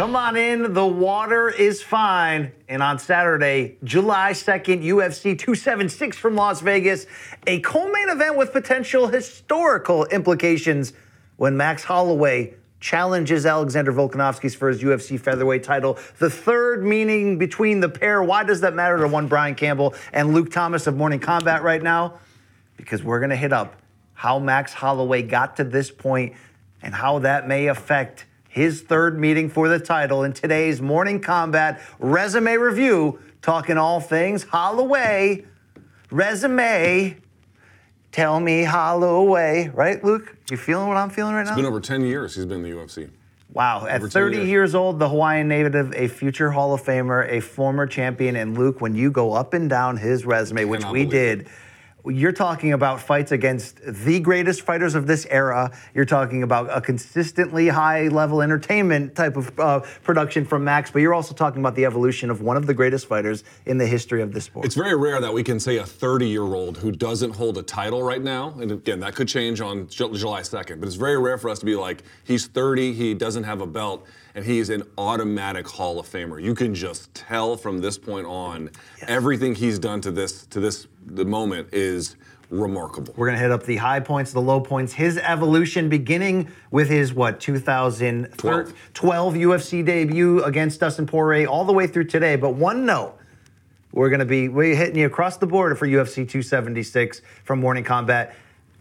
Come on in. The water is fine. And on Saturday, July 2nd, UFC 276 from Las Vegas, a co main event with potential historical implications when Max Holloway challenges Alexander Volkanovski for his UFC featherweight title. The third meaning between the pair. Why does that matter to one Brian Campbell and Luke Thomas of Morning Kombat right now? Because we're going to hit up how Max Holloway got to this point and how that may affect his third meeting for the title in today's Morning Kombat resume review, talking all things Holloway. Resume. Tell me Holloway. Right, Luke? You feeling what I'm feeling right now? It's been over 10 years he's been in the UFC. Wow. At Over 10 30 years. years old, the Hawaiian native, a future Hall of Famer, a former champion. And Luke, when you go up and down his resume, which we did, you're talking about fights against the greatest fighters of this era. You're talking about a consistently high level entertainment type of uh, production from Max, but you're also talking about the evolution of one of the greatest fighters in the history of the sport. It's very rare that we can say a 30 year old who doesn't hold a title right now, and again, that could change on July 2nd, but it's very rare for us to be like, he's 30, he doesn't have a belt, and he's an automatic Hall of Famer. You can just tell from this point on, everything he's done to this to this the moment is remarkable. We're going to hit up the high points, the low points, his evolution beginning with his, what, 2012 Twelve. UFC debut against Dustin Poirier all the way through today. But one note, we're going to be we're hitting you across the board for UFC 276 from Morning Kombat.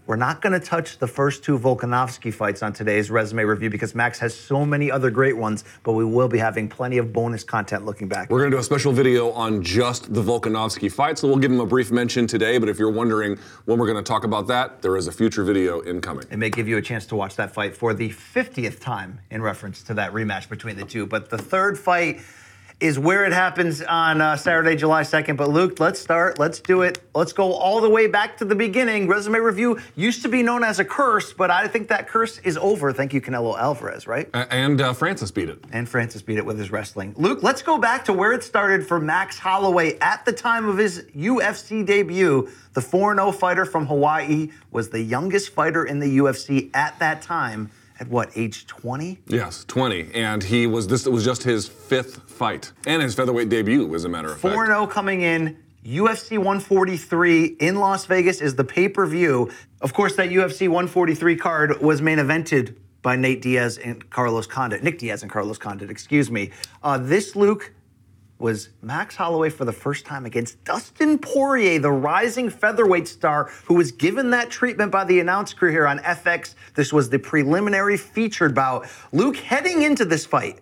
We're not going to touch the first two Volkanovski fights on today's resume review because Max has so many other great ones, but we will be having plenty of bonus content looking back. We're going to do a special video on just the Volkanovski fight, so we'll give him a brief mention today. But if you're wondering when we're going to talk about that, there is a future video incoming. It may give you a chance to watch that fight for the 50th time in reference to that rematch between the two. But the third fight is where it happens on uh, Saturday, July 2nd. But Luke, let's start. Let's do it. Let's go all the way back to the beginning. Resume review used to be known as a curse, but I think that curse is over. Thank you, Canelo Alvarez, right? A- And uh, Francis beat it. And Francis beat it with his wrestling. Luke, let's go back to where it started for Max Holloway at the time of his UFC debut. The 4 0 fighter from Hawaii was the youngest fighter in the UFC at that time. At what, age 20? Yes, 20, and he was this was just his fifth fight and his featherweight debut, as a matter of 4 fact. 0 coming in. UFC 143 in Las Vegas is the pay per view. Of course, that UFC 143 card was main evented by Nate Diaz and Carlos Condit. Nick Diaz and Carlos Condit, excuse me. Uh, this, Luke, was Max Holloway for the first time against Dustin Poirier, the rising featherweight star who was given that treatment by the announce crew here on FX. This was the preliminary featured bout. Luke, heading into this fight,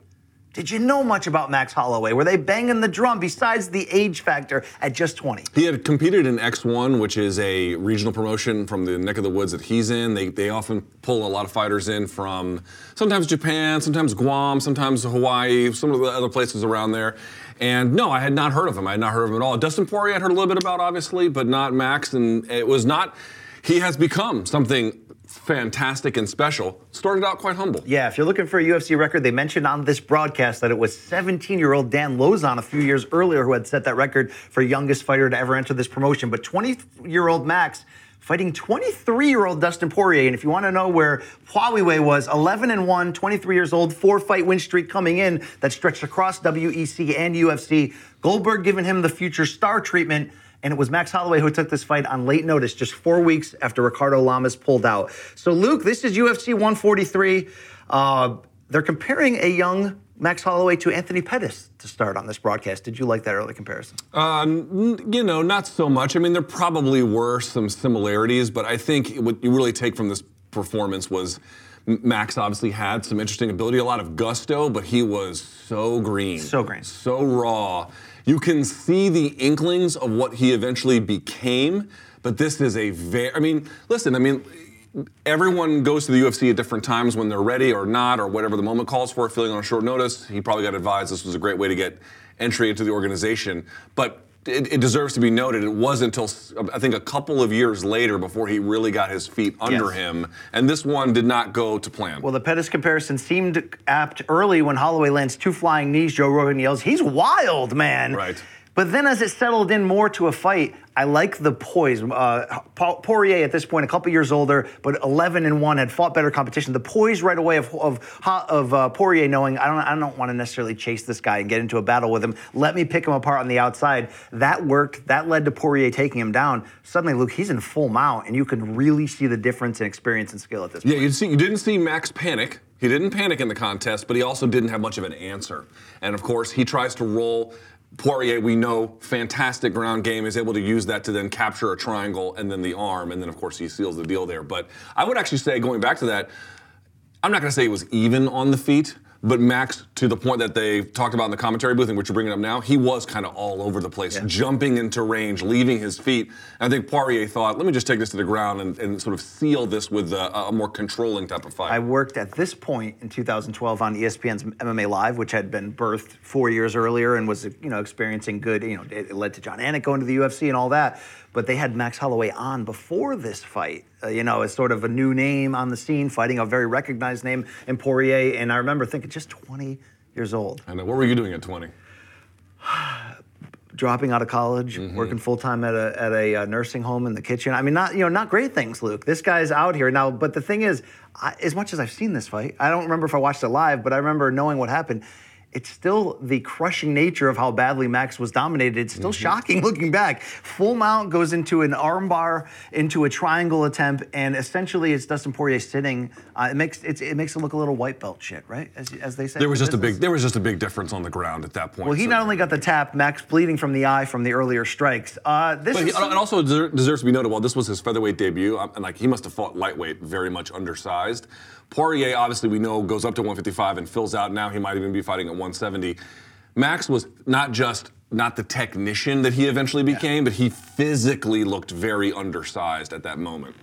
did you know much about Max Holloway? Were they banging the drum besides the age factor at just 20? He had competed in X1, which is a regional promotion from the neck of the woods that he's in. They, they often pull a lot of fighters in from sometimes Japan, sometimes Guam, sometimes Hawaii, some of the other places around there. And no, I had not heard of him. I had not heard of him at all. Dustin Poirier I'd heard a little bit about, obviously, but not Max. And it was not, he has become something fantastic and special. Started out quite humble. Yeah, if you're looking for a UFC record, they mentioned on this broadcast that it was 17 year old Dan Lauzon a few years earlier who had set that record for youngest fighter to ever enter this promotion. But 20 year old Max fighting 23 year old Dustin Poirier. And if you want to know where Huawei was, 11 and 1, 23 years old, four fight win streak coming in that stretched across WEC and UFC. Goldberg giving him the future star treatment. And it was Max Holloway who took this fight on late notice, just four weeks after Ricardo Lamas pulled out. So, Luke, this is UFC 143. Uh, they're comparing a young Max Holloway to Anthony Pettis to start on this broadcast. Did you like that early comparison? Um, you know, not so much. I mean, there probably were some similarities, but I think what you really take from this performance was Max obviously had some interesting ability, a lot of gusto, but he was so green. So green. So raw. You can see the inklings of what he eventually became, but this is a very, I mean, listen, I mean, everyone goes to the UFC at different times when they're ready or not, or whatever the moment calls for, feeling on a short notice. He probably got advised this was a great way to get entry into the organization. But it, it deserves to be noted, it wasn't until I think a couple of years later before he really got his feet under Yes. him. And this one did not go to plan. Well, the Pettis comparison seemed apt early when Holloway lands two flying knees. Joe Rogan yells, "He's wild, man!" Right. But then as it settled in more to a fight, I like the poise. Uh, Poirier at this point, a couple years older, but 11 and one, had fought better competition. The poise right away of of, of uh, Poirier knowing I don't I don't want to necessarily chase this guy and get into a battle with him. Let me pick him apart on the outside. That worked. That led to Poirier taking him down. Suddenly, Luke, he's in full mount, and you can really see the difference in experience and skill at this. Yeah, point. you see, you didn't see Max panic. He didn't panic in the contest, but he also didn't have much of an answer. And of course, he tries to roll Poirier, we know, fantastic ground game, is able to use that to then capture a triangle and then the arm, and then of course he seals the deal there. But I would actually say, going back to that, I'm not going to say it was even on the feet, but Max, to the point that they talked about in the commentary booth, and which you're bringing up now, he was kind of all over the place, yeah. jumping into range, leaving his feet. And I think Poirier thought, let me just take this to the ground and, and sort of seal this with a, a, more controlling type of fight. I worked at this point in 2012 on ESPN's MMA Live, which had been birthed four years earlier and was, you know, experiencing good. You know, it led to Jon Anik going to the UFC and all that but they had Max Holloway on before this fight, uh, you know, as sort of a new name on the scene, fighting a very recognized name in Poirier. And I remember thinking, just 20 years old. I know. What were you doing at 20? dropping out of college, mm-hmm. working full time at a at a uh, nursing home in the kitchen. I mean, not you know, not great things, Luke. This guy's out here now. But the thing is, I, as much as I've seen this fight, I don't remember if I watched it live, but I remember knowing what happened it's still the crushing nature of how badly Max was dominated. It's still mm-hmm. shocking looking back. Full mount goes into an armbar, into a triangle attempt, and essentially it's Dustin Poirier sitting. Uh, it makes it makes him look a little white belt shit, right? As, as they say. There was just business. a big there was just a big difference on the ground at that point. Well, he so. not only got the tap, Max bleeding from the eye from the earlier strikes. Uh, this but he, and also deserves to be noted. While this was his featherweight debut, um, and like he must have fought lightweight very much undersized. Poirier, obviously, we know goes up to 155 and fills out. Now he might even be fighting at 170. Max was not just not the technician that he eventually became, yeah. but he physically looked very undersized at that moment.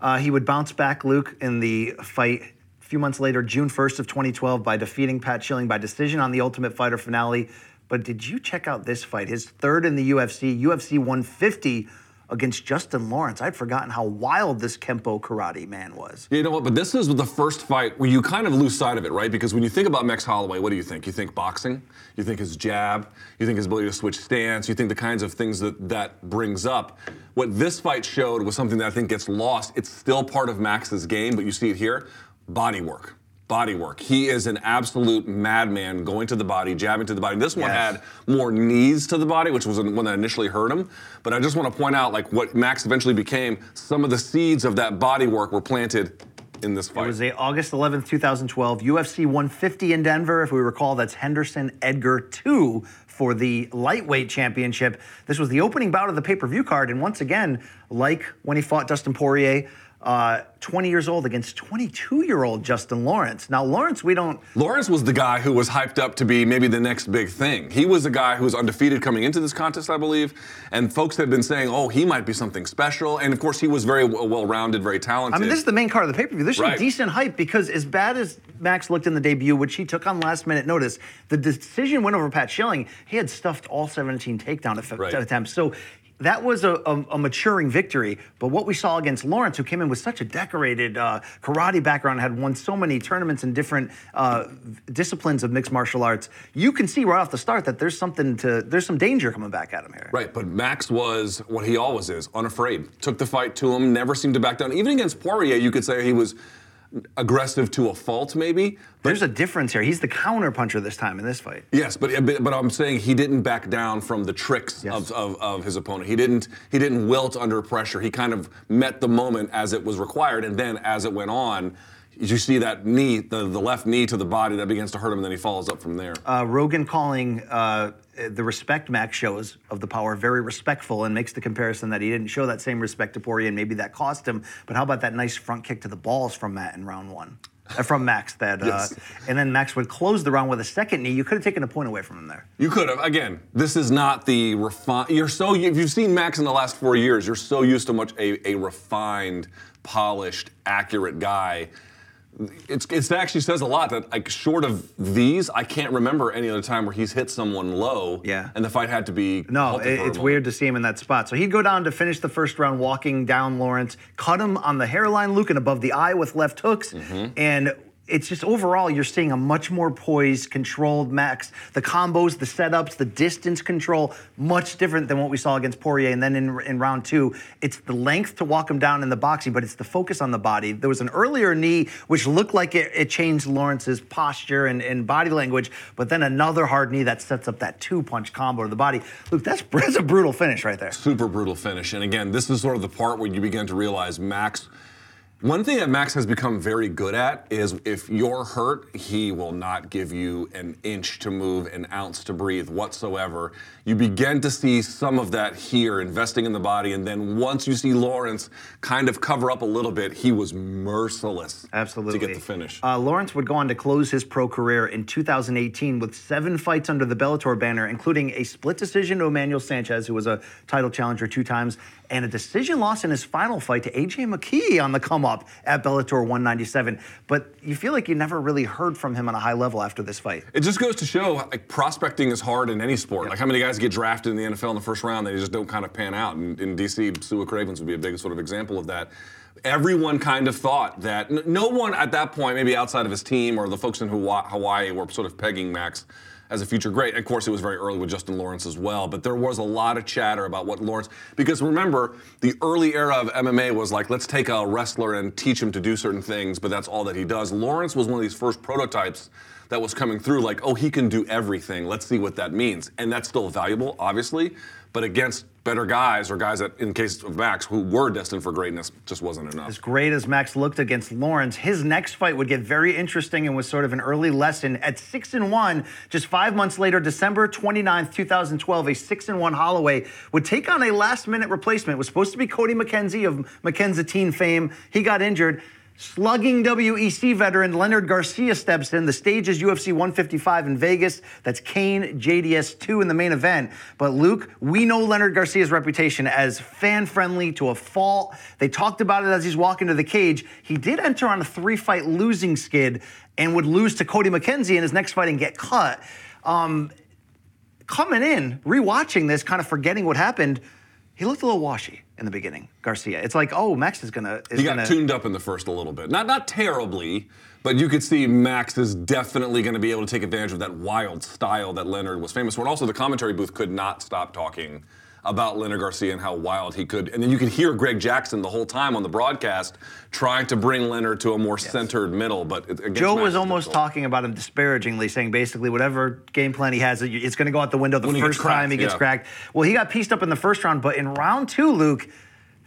Uh, he would bounce back, Luke, in the fight a few months later, June 1st of 2012, by defeating Pat Schilling by decision on the Ultimate Fighter finale. But did you check out this fight? His third in the UFC, UFC 150 against Justin Lawrence. I'd forgotten how wild this Kempo karate man was. You know what? But this is the first fight where you kind of lose sight of it, right? Because when you think about Max Holloway, what do you think? You think boxing? You think his jab? You think his ability to switch stance? You think the kinds of things that that brings up? What this fight showed was something that I think gets lost. It's still part of Max's game, but you see it here body work body work. He is an absolute madman going to the body, jabbing to the body. This one yes. had more knees to the body, which was one that initially hurt him. But I just want to point out, like what Max eventually became, some of the seeds of that body work were planted in this fight. It was a August 11th, 2012, UFC 150 in Denver. If we recall, that's Henderson Edgar 2 for the lightweight championship. This was the opening bout of the pay-per-view card, and once again, like when he fought Dustin Poirier, uh, 20 years old against 22 year old Justin Lawrence. Now, Lawrence, we don't. Lawrence was the guy who was hyped up to be maybe the next big thing. He was a guy who was undefeated coming into this contest, I believe. And folks had been saying, oh, he might be something special. And of course, he was very well rounded, very talented. I mean, this is the main card of the pay per view. There's right. decent hype because, as bad as Max looked in the debut, which he took on last minute notice, the decision went over Pat Schilling. He had stuffed all 17 takedown right. attempts. So that was a, a, a, maturing victory. But what we saw against Lawrence, who came in with such a decorated uh, karate background, had won so many tournaments in different uh, disciplines of mixed martial arts, you can see right off the start that there's something to, there's some danger coming back at him here. Right, but Max was what he always is, unafraid. Took the fight to him, never seemed to back down. Even against Poirier, you could say he was aggressive to a fault, maybe. But There's a difference here. He's the counter puncher this time in this fight. Yes, but but I'm saying he didn't back down from the tricks yes. of, of, of, his opponent. He didn't he didn't wilt under pressure. He kind of met the moment as it was required, and then as it went on. You see that knee, the, the left knee to the body that begins to hurt him, and then he follows up from there. Uh, Rogan calling uh, the respect Max shows of the power very respectful and makes the comparison that he didn't show that same respect to Poirier and maybe that cost him. But how about that nice front kick to the balls from Matt in round one? Uh, from Max, that, uh, yes. and then Max would close the round with a second knee. You could have taken a point away from him there. You could have. Again, this is not the refined. You're so if you've seen Max in the last four years, you're so used to much a, a refined, polished, accurate guy it's, it actually says a lot that like short of these, I can't remember any other time where he's hit someone low. Yeah. And the fight had to be. No, it, it's weird to see him in that spot. So he'd go down to finish the first round, walking down Lawrence, cut him on the hairline, Luke, and above the eye with left hooks, mm-hmm. and it's just overall you're seeing a much more poised, controlled Max. The combos, the setups, the distance control, much different than what we saw against Poirier. And then in, in round two, it's the length to walk him down in the boxing, but it's the focus on the body. There was an earlier knee which looked like it, it changed Lawrence's posture and, and, body language, but then another hard knee that sets up that two-punch combo to the body. Luke, that's, that's a brutal finish right there. Super brutal finish. And again, this is sort of the part where you begin to realize Max one thing that Max has become very good at is if you're hurt, he will not give you an inch to move, an ounce to breathe whatsoever. You begin to see some of that here, investing in the body. And then once you see Lawrence kind of cover up a little bit, he was merciless Absolutely. to get the finish. Uh, Lawrence would go on to close his pro career in 2018 with seven fights under the Bellator banner, including a split decision to Emmanuel Sanchez, who was a title challenger two times, and a decision loss in his final fight to AJ McKee on the come up at Bellator 197. But you feel like you never really heard from him on a high level after this fight. It just goes to show like prospecting is hard in any sport. Like how many guys get drafted in the NFL in the first round, they just don't kind of pan out. And in DC, Sua Cravens would be a big sort of example of that everyone kind of thought that no one at that point, maybe outside of his team or the folks in Hawaii, were sort of pegging Max as a future great. Of course, it was very early with Justin Lawrence as well, but there was a lot of chatter about what Lawrence, because remember, the early era of MMA was like, let's take a wrestler and teach him to do certain things, but that's all that he does. Lawrence was one of these first prototypes that was coming through, like, oh, he can do everything. Let's see what that means. And that's still valuable, obviously, but against better guys or guys that, in case of Max, who were destined for greatness, just wasn't enough. As great as Max looked against Lawrence, his next fight would get very interesting and was sort of an early lesson. At six and one, just five months later, December 29th, 2012, a six and one Holloway would take on a last minute replacement. It was supposed to be Cody McKenzie of McKenzietine fame. He got injured. Slugging WEC veteran Leonard Garcia steps in. The stage is UFC 155 in Vegas. That's Cain JDS 2 in the main event. But Luke, we know Leonard Garcia's reputation as fan friendly to a fault. They talked about it as he's walking to the cage. He did enter on a three fight losing skid and would lose to Cody McKenzie in his next fight and get cut. Um, coming in, rewatching this, kind of forgetting what happened, he looked a little washy in the beginning, Garcia. It's like, oh, Max is gonna. Is he got gonna... tuned up in the first a little bit. Not not terribly, but you could see Max is definitely going to be able to take advantage of that wild style that Leonard was famous for. And also, the commentary booth could not stop talking about Leonard Garcia and how wild he could. And then you could hear Greg Jackson the whole time on the broadcast trying to bring Leonard to a more yes. centered middle. But Joe was almost talking about him disparagingly, saying basically whatever game plan he has, it's going to go out the window the when first time he gets yeah. cracked. Well, he got pieced up in the first round, but in round two, Luke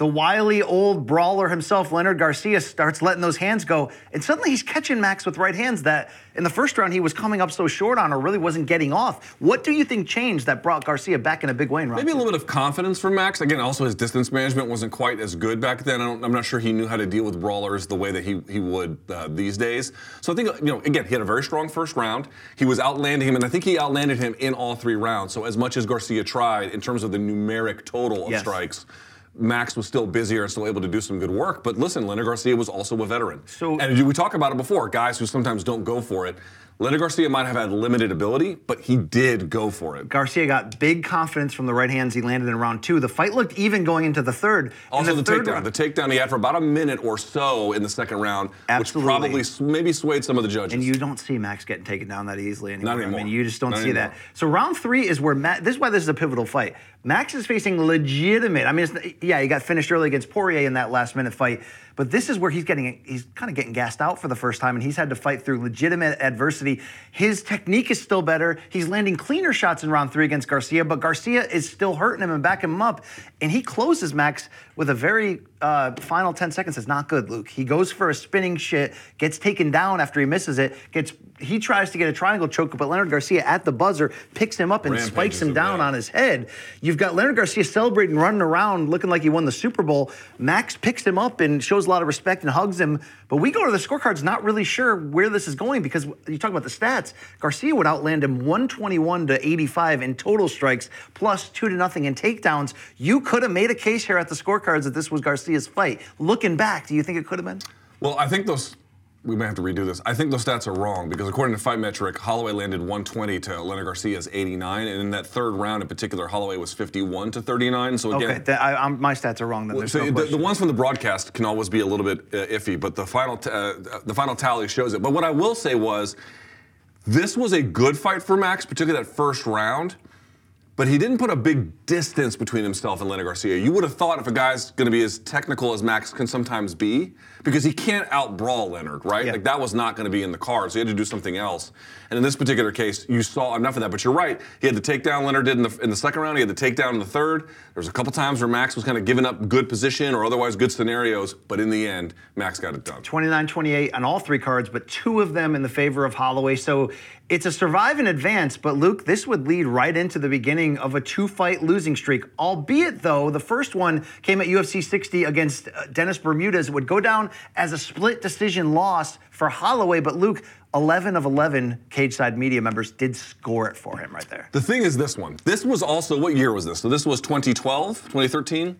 the wily old brawler himself, Leonard Garcia, starts letting those hands go. And suddenly he's catching Max with right hands that in the first round he was coming up so short on or really wasn't getting off. What do you think changed that brought Garcia back in a big way in Maybe a little bit of confidence for Max. Again, also his distance management wasn't quite as good back then. I am not sure he knew how to deal with brawlers the way that he, he would uh, these days. So I think, you know, again, he had a very strong first round. He was outlanding him, and I think he outlanded him in all three rounds. So as much as Garcia tried in terms of the numeric total of yes. strikes, Max was still busier and still able to do some good work. But listen, Leonard Garcia was also a veteran. So, and we talk about it before, guys who sometimes don't go for it. Leonard Garcia might have had limited ability, but he did go for it. Garcia got big confidence from the right hands he landed in round two. The fight looked even going into the third. Also, the, the takedown. Round, the takedown he had for about a minute or so in the second round, Absolutely. which probably maybe swayed some of the judges. And you don't see Max getting taken down that easily anymore. Not anymore. I mean, you just don't Not see anymore. that. So round three is where Matt. This is why this is a pivotal fight. Max is facing legitimate. I mean, yeah, he got finished early against Poirier in that last minute fight, but this is where he's getting he's kind of getting gassed out for the first time, and he's had to fight through legitimate adversity. His technique is still better. He's landing cleaner shots in round three against Garcia, but Garcia is still hurting him and backing him up. And he closes Max with a very uh, final 10 seconds. It's not good, Luke. He goes for a spinning shit, gets taken down after he misses it, gets he tries to get a triangle choke, but Leonard Garcia at the buzzer picks him up and Rampages spikes him down on his head. You've got Leonard Garcia celebrating, running around, looking like he won the Super Bowl. Max picks him up and shows a lot of respect and hugs him. But we go to the scorecards not really sure where this is going because you talk about the stats. Garcia would outland him 121 to 85 in total strikes, plus two to nothing in takedowns. You could have made a case here at the scorecards that this was Garcia's fight. Looking back, do you think it could have been? Well, I think those we may have to redo this. I think those stats are wrong because according to Fight Metric, Holloway landed 120 to Leonard Garcia's 89, and in that third round in particular, Holloway was 51 to 39. So again, Okay, th- I, I'm, my stats are wrong. Then there's so no the, the ones from the broadcast can always be a little bit uh, iffy, but the final t- uh, the final tally shows it. But what I will say was, this was a good fight for Max, particularly that first round. But he didn't put a big distance between himself and Leonard Garcia. You would have thought if a guy's going to be as technical as Max can sometimes be, because he can't outbrawl Leonard, right? Yeah. Like that was not going to be in the cards. So He had to do something else. And in this particular case, you saw enough of that. But you're right. He had the takedown Leonard did in the, in the second round. He had the takedown in the third. There was a couple times where Max was kind of giving up good position or otherwise good scenarios. But in the end, Max got it done. 29 28 on all three cards, but two of them in the favor of Holloway. So it's a survive and advance, but Luke, this would lead right into the beginning of a two fight losing streak. Albeit, though, the first one came at UFC 60 against uh, Dennis Bermudez. It would go down as a split decision loss for Holloway, but Luke, 11 of 11 cage side media members did score it for him right there. The thing is this one. This was also, what year was this? So this was 2012, 2013?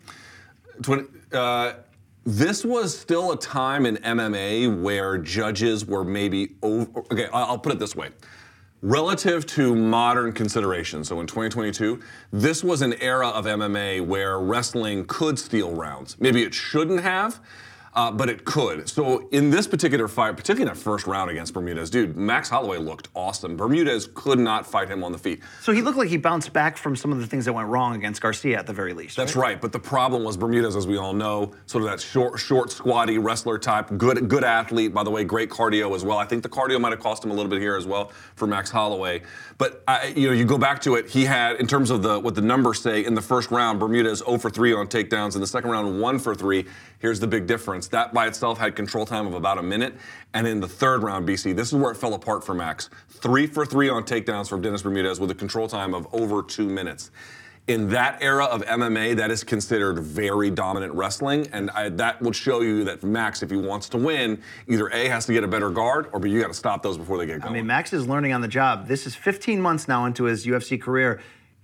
20, uh, this was still a time in MMA where judges were maybe over. Okay, I'll put it this way. Relative to modern considerations, so in 2022, this was an era of MMA where wrestling could steal rounds. Maybe it shouldn't have, uh, but it could. So in this particular fight, particularly in that first round against Bermudez, dude, Max Holloway looked awesome. Bermudez could not fight him on the feet. So he looked like he bounced back from some of the things that went wrong against Garcia at the very least. That's right, but the problem was Bermudez, as we all know, sort of that short, short, squatty wrestler type, good, good athlete. By the way, great cardio as well. I think the cardio might have cost him a little bit here as well for Max Holloway. But I, you know, you go back to it. He had, in terms of the what the numbers say, in the first round, Bermudez 0 for 3 on takedowns. In the second round, 1 for 3. Here's the big difference. That by itself had control time of about a minute. And in the third round, BC, this is where it fell apart for Max. 3 for 3 on takedowns from Dennis Bermudez with a control time of over two minutes in that era of MMA, that is considered very dominant wrestling, and I, that would show you that Max, if he wants to win, either A has to get a better guard, or B you got to stop those before they get going. I mean, Max is learning on the job. This is 15 months now into his UFC career.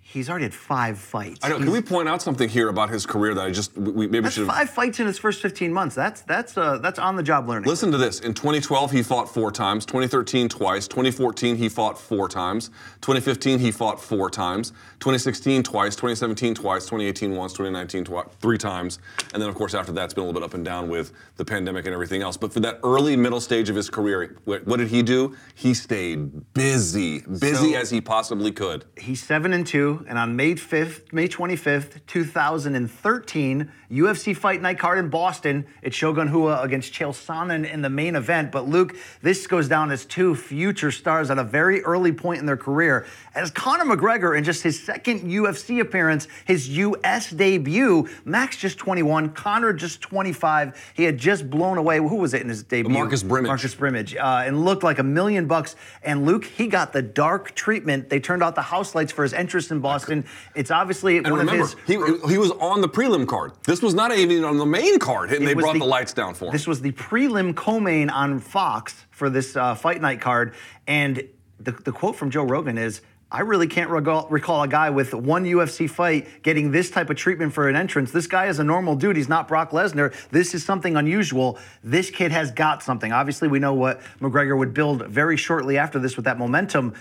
He's already had five fights. I know. Can we point out something here about his career that I just we maybe should have five fights in his first 15 months. That's that's uh, that's on the job learning. Listen to this. In 2012, he fought four times. 2013, twice. 2014, he fought four times. 2015, he fought four times. 2016, twice. 2017, twice. 2018, once. 2019, twi- three times. And then, of course, after that, it's been a little bit up and down with the pandemic and everything else. But for that early middle stage of his career, what, what did he do? He stayed busy, busy So- as he possibly could. He's seven and two, and on May 5th, May 25th, 2013, UFC Fight Night card in Boston. It's Shogun Rua against Chael Sonnen in the main event. But Luke, this goes down as two future stars at a very early point in their career. As Conor McGregor in just his second UFC appearance, his US debut, Max just 21, Conor just 25. He had just blown away. Who was it in his debut? Marcus Brimage. Marcus Brimage, uh, and looked like a million bucks. And Luke, he got the dark treatment. They turned out the house lights for his entrance in Boston. It's obviously And one remember, of his. he, he was on the prelim card. This was not even on the main card, and they brought the, lights down for him. This was the prelim co-main on Fox for this uh, fight night card, and the, the quote from Joe Rogan is. I really can't recall a guy with one UFC fight getting this type of treatment for an entrance. This guy is a normal dude. He's not Brock Lesnar. This is something unusual. This kid has got something. Obviously, we know what McGregor would build very shortly after this with that momentum,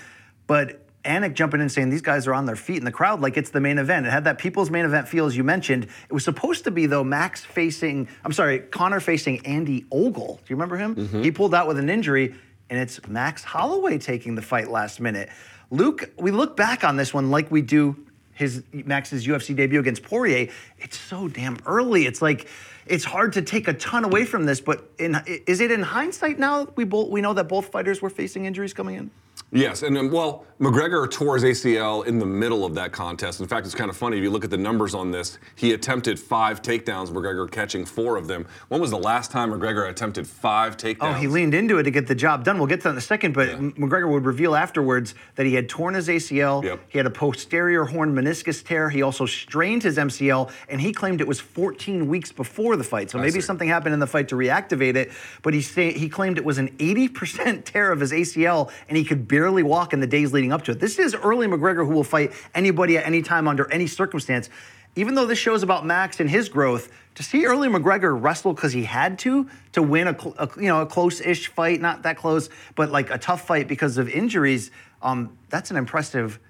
but Anik jumping in saying these guys are on their feet in the crowd like it's the main event. It had that people's main event feel as you mentioned. It was supposed to be though Max facing, I'm sorry, Conor facing Andy Ogle. Do you remember him? Mm-hmm. He pulled out with an injury, and it's Max Holloway taking the fight last minute. Luke, we look back on this one like we do his Max's UFC debut against Poirier. It's so damn early. It's like it's hard to take a ton away from this. But in, is it in hindsight now we both we know that both fighters were facing injuries coming in? Yes, and um, well, McGregor tore his ACL in the middle of that contest. In fact, it's kind of funny if you look at the numbers on this. He attempted five takedowns, McGregor catching four of them. When was the last time McGregor attempted five takedowns? Oh, he leaned into it to get the job done. We'll get to that in a second, but M- McGregor would reveal afterwards that he had torn his ACL. Yep. He had a posterior horn meniscus tear. He also strained his MCL, and he claimed it was 14 weeks before the fight. So maybe something happened in the fight to reactivate it. But he say, he claimed it was an 80% tear of his ACL, and he could barely walk in the days leading up to it. This is early McGregor who will fight anybody at any time under any circumstance. even though this show's about Max and his growth, to see early McGregor wrestle because he had to to win a, a you know a close-ish fight, not that close, but like a tough fight because of injuries, um, that's an impressive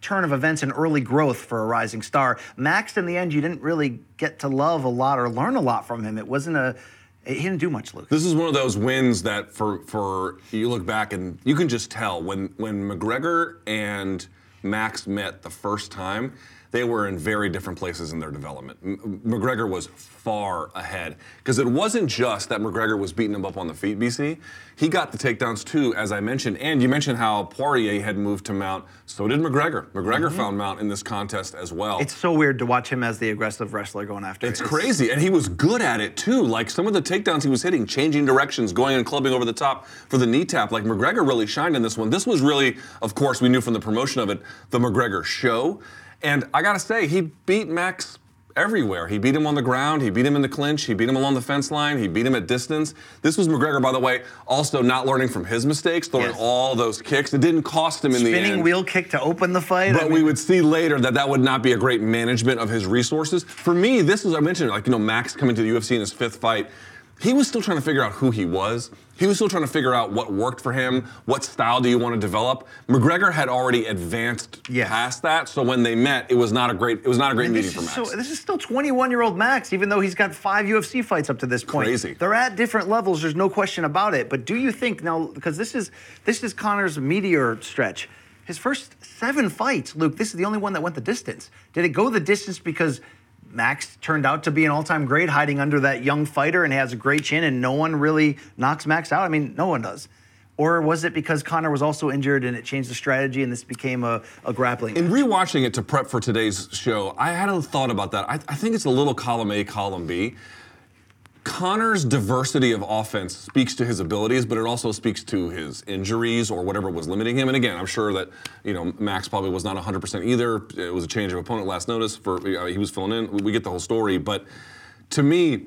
turn of events and early growth for a rising star. Max, in the end, you didn't really get to love a lot or learn a lot from him. It wasn't a he didn't do much, Luke. This is one of those wins that for for you look back and you can just tell when when McGregor and Max met the first time, they were in very different places in their development. M- McGregor was far ahead because it wasn't just that McGregor was beating him up on the feet, BC. He got the takedowns too, as I mentioned. And you mentioned how Poirier had moved to mount. So did McGregor. McGregor mm-hmm. found mount in this contest as well. It's so weird to watch him as the aggressive wrestler going after. It's it. crazy, and he was good at it too. Like some of the takedowns he was hitting, changing directions, going and clubbing over the top for the knee tap. Like McGregor really shined in this one. This was really, of course, we knew from the promotion of it, the McGregor show. And I gotta say, he beat Max everywhere. He beat him on the ground, he beat him in the clinch, he beat him along the fence line, he beat him at distance. This was McGregor, by the way, also not learning from his mistakes, throwing Yes. all those kicks. It didn't cost him in the Spinning wheel kick to open the fight. But I we would see later that that would not be a great management of his resources. For me, this was I mentioned like you know Max coming to the UFC in his fifth fight. He was still trying to figure out who he was. He was still trying to figure out what worked for him. What style do you want to develop? McGregor had already advanced past that. So when they met, it was not a great. It was not a great meeting for Max. So, this is still 21 year old Max, even though he's got five UFC fights up to this point. Crazy. They're at different levels. There's no question about it. But do you think now, because this is this is Conor's meteor stretch, his first seven fights, Luke. This is the only one that went the distance. Did it go the distance because? Max turned out to be an all-time great, hiding under that young fighter, and has a great chin, and no one really knocks Max out. I mean, no one does. Or was it because Conor was also injured and it changed the strategy, and this became a, a grappling? In rewatching it to prep for today's show, I hadn't thought about that. I, I think it's a little column A, column B. Conor's diversity of offense speaks to his abilities, but it also speaks to his injuries or whatever was limiting him. And again, I'm sure that you know Max probably was not 100% either. It was a change of opponent last notice for uh, he was filling in. We, get the whole story, but to me,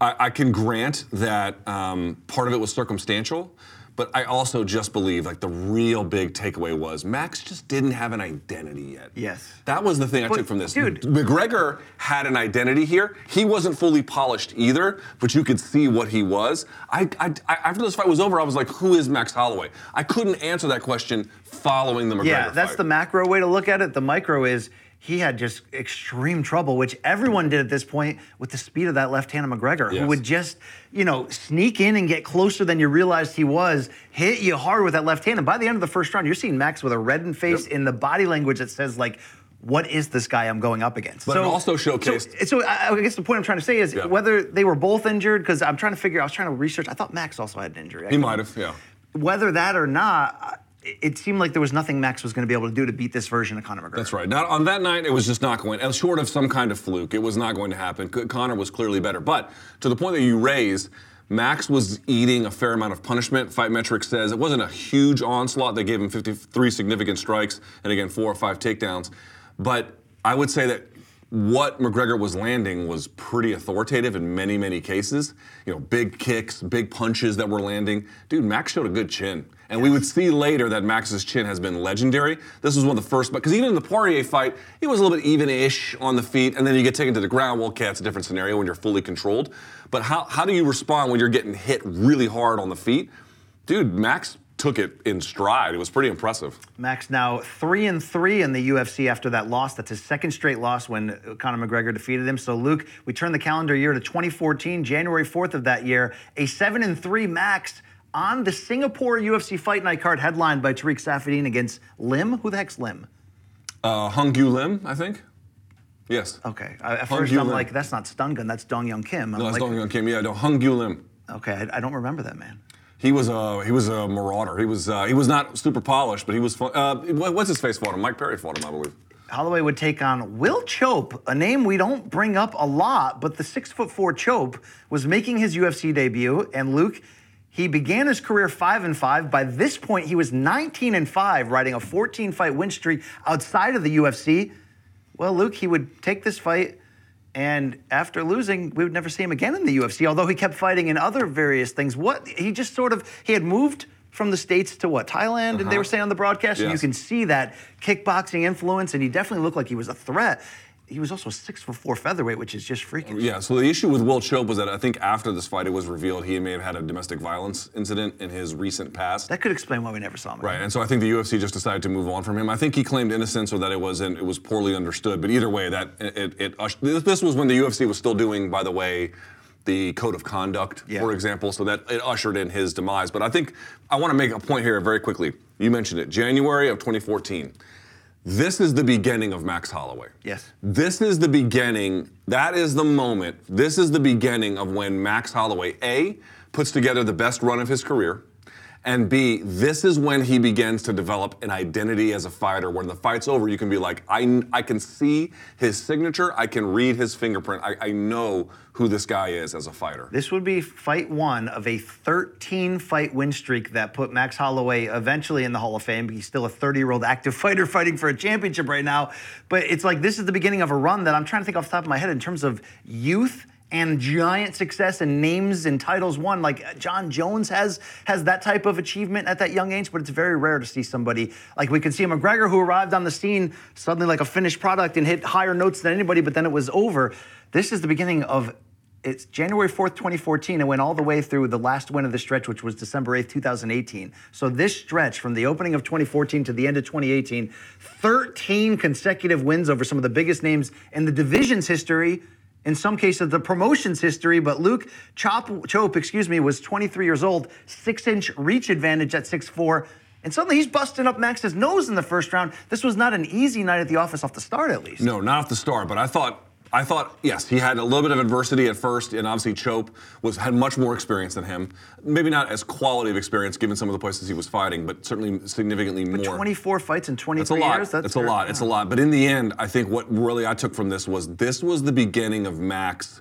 I, I can grant that um, part of it was circumstantial, but I also just believe like the real big takeaway was Max just didn't have an identity yet. Yes. That was the thing I But, took from this. dude- McGregor had an identity here. He wasn't fully polished either, but you could see what he was. I, I, I- after this fight was over, I was like, who is Max Holloway? I couldn't answer that question following the McGregor Yeah, that's fight. the macro way to look at it. The micro is he had just extreme trouble, which everyone did at this point with the speed of that left hand of McGregor, who would just, you know, sneak in and get closer than you realized he was, hit you hard with that left hand. And by the end of the first round, you're seeing Max with a reddened face Yep. in the body language that says, like, what is this guy I'm going up against? But it also showcased- So, so I, guess the point I'm trying to say is Yeah. whether they were both injured, because I'm trying to figure. I was trying to research. I thought Max also had an injury. I he might have, yeah. whether that or not, I- it seemed like there was nothing Max was going to be able to do to beat this version of Conor McGregor. That's right. Not, on that night, it was just not going. Short of some kind of fluke, it was not going to happen. Conor was clearly better. But to the point that you raised, Max was eating a fair amount of punishment. Fight Metrics says it wasn't a huge onslaught. They gave him 53 significant strikes and again four or five takedowns. But I would say that what McGregor was landing was pretty authoritative in many, many cases. You know, big kicks, big punches that were landing. Dude, Max showed a good chin. And we would see later that Max's chin has been legendary. This was one of the first, because even in the Poirier fight, he was a little bit even-ish on the feet, and then you get taken to the ground. Well, okay, it's a different scenario when you're fully controlled. But how, how do you respond when you're getting hit really hard on the feet? Dude, Max took it in stride. It was pretty impressive. Max now three and three in the UFC after that loss. That's his second straight loss when Conor McGregor defeated him. So Luke, we turn the calendar year to 2014, January 4th of that year. A seven and three Max on the Singapore UFC Fight Night card, headlined by Tarec Saffiedine against Lim. Who the heck's Lim? Uh, Hyun Gyu Lim, I think. Yes. Okay, I, at Hung first Gyu I'm Lim. like, that's not Stun Gun, that's Dong Hyun Kim. I'm No, that's like, Dong Hyun Kim. Yeah, no, Hyun Gyu Lim. okay, I, I don't remember that man. He was a he was a marauder. He was uh, he was not super polished, but he was fun. Uh, what's his face fought him? Mike Perry fought him, I believe. Holloway would take on Will Chope, a name we don't bring up a lot, but the six foot four Chope was making his UFC debut. And Luke, he began his career five and five. By this point, he was 19 and five, riding a 14 fight win streak outside of the UFC. Well, Luke, he would take this fight, and after losing, we would never see him again in the UFC. Although he kept fighting in other various things. What he just sort of he had moved from the states to what Thailand, and they uh-huh. were saying on the broadcast, and you can see that kickboxing influence, and he definitely looked like he was a threat. He was also a six foot four featherweight, which is just freaking. Yeah, so the issue with Will Chope was that I think after this fight, it was revealed he may have had a domestic violence incident in his recent past. That could explain why we never saw him. Right, and so I think the UFC just decided to move on from him. I think he claimed innocence or that it wasn't, it was poorly understood. But either way, that it, it, it this was when the UFC was still doing, by the way, the code of conduct, Yeah. for example, so that it ushered in his demise. But I think I want to make a point here very quickly. You mentioned it, January of 2014. This is the beginning of Max Holloway. Yes. This is the beginning. That is the moment. This is the beginning of when Max Holloway, A, puts together the best run of his career. And B, this is when he begins to develop an identity as a fighter. When the fight's over, you can be like, I, I can see his signature, I can read his fingerprint, I, I know who this guy is as a fighter. This would be fight one of a 13 fight win streak that put Max Holloway eventually in the Hall of Fame. He's still a 30 year old active fighter fighting for a championship right now. But it's like this is the beginning of a run that I'm trying to think off the top of my head in terms of youth and giant success and names and titles won. Like Jon Jones has has that type of achievement at that young age, but it's very rare to see somebody like we could see McGregor who arrived on the scene suddenly like a finished product and hit higher notes than anybody, but then it was over. This is the beginning of it's January 4th, 2014, and went all the way through the last win of the stretch, which was December 8th, 2018. So this stretch from the opening of 2014 to the end of 2018, 13 consecutive wins over some of the biggest names in the division's history. In some cases, the promotion's history, but Luke Chop, Chope, excuse me, was 23 years old, six-inch reach advantage at 6'4", and suddenly he's busting up Max's nose in the first round. This was not an easy night at the office off the start, at least. No, not off the start, but I thought I thought yes, he had a little bit of adversity at first, and obviously Chope was had much more experience than him. Maybe not as quality of experience given some of the places he was fighting, but certainly significantly more. 24 fights in 23 It's a lot. years. That's it's a lot. It's a lot. But in the end, I think what really I took from this was this was the beginning of Max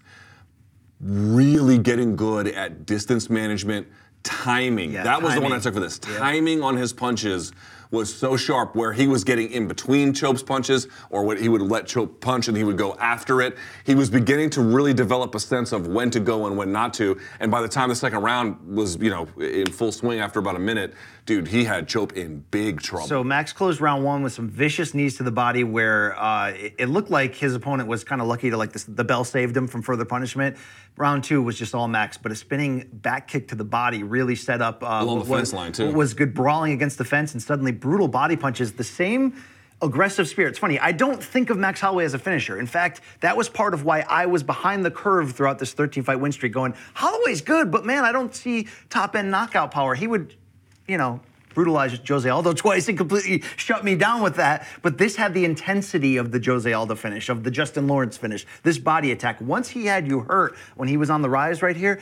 really getting good at distance management, timing. Yeah, that was the one I took for this. Timing on his punches was so sharp where he was getting in between Chope's punches or when he would let Chope punch and he would go after it. He was beginning to really develop a sense of when to go and when not to. And by the time the second round was, you know, in full swing after about a minute, dude, he had Chope in big trouble. So Max closed round one with some vicious knees to the body, where uh, it, it looked like his opponent was kind of lucky to like this, the bell saved him from further punishment. Round two was just all Max, but a spinning back kick to the body really set up uh, Along the was, fence line, too. what was good brawling against the fence, and suddenly brutal body punches. The same aggressive spirit. It's funny. I don't think of Max Holloway as a finisher. In fact, that was part of why I was behind the curve throughout this 13 fight win streak, going Holloway's good, but man, I don't see top end knockout power. He would you know, brutalize Jose Aldo twice and completely shut me down with that. But this had the intensity of the Jose Aldo finish, of the Justin Lawrence finish, this body attack. Once he had you hurt when he was on the rise right here,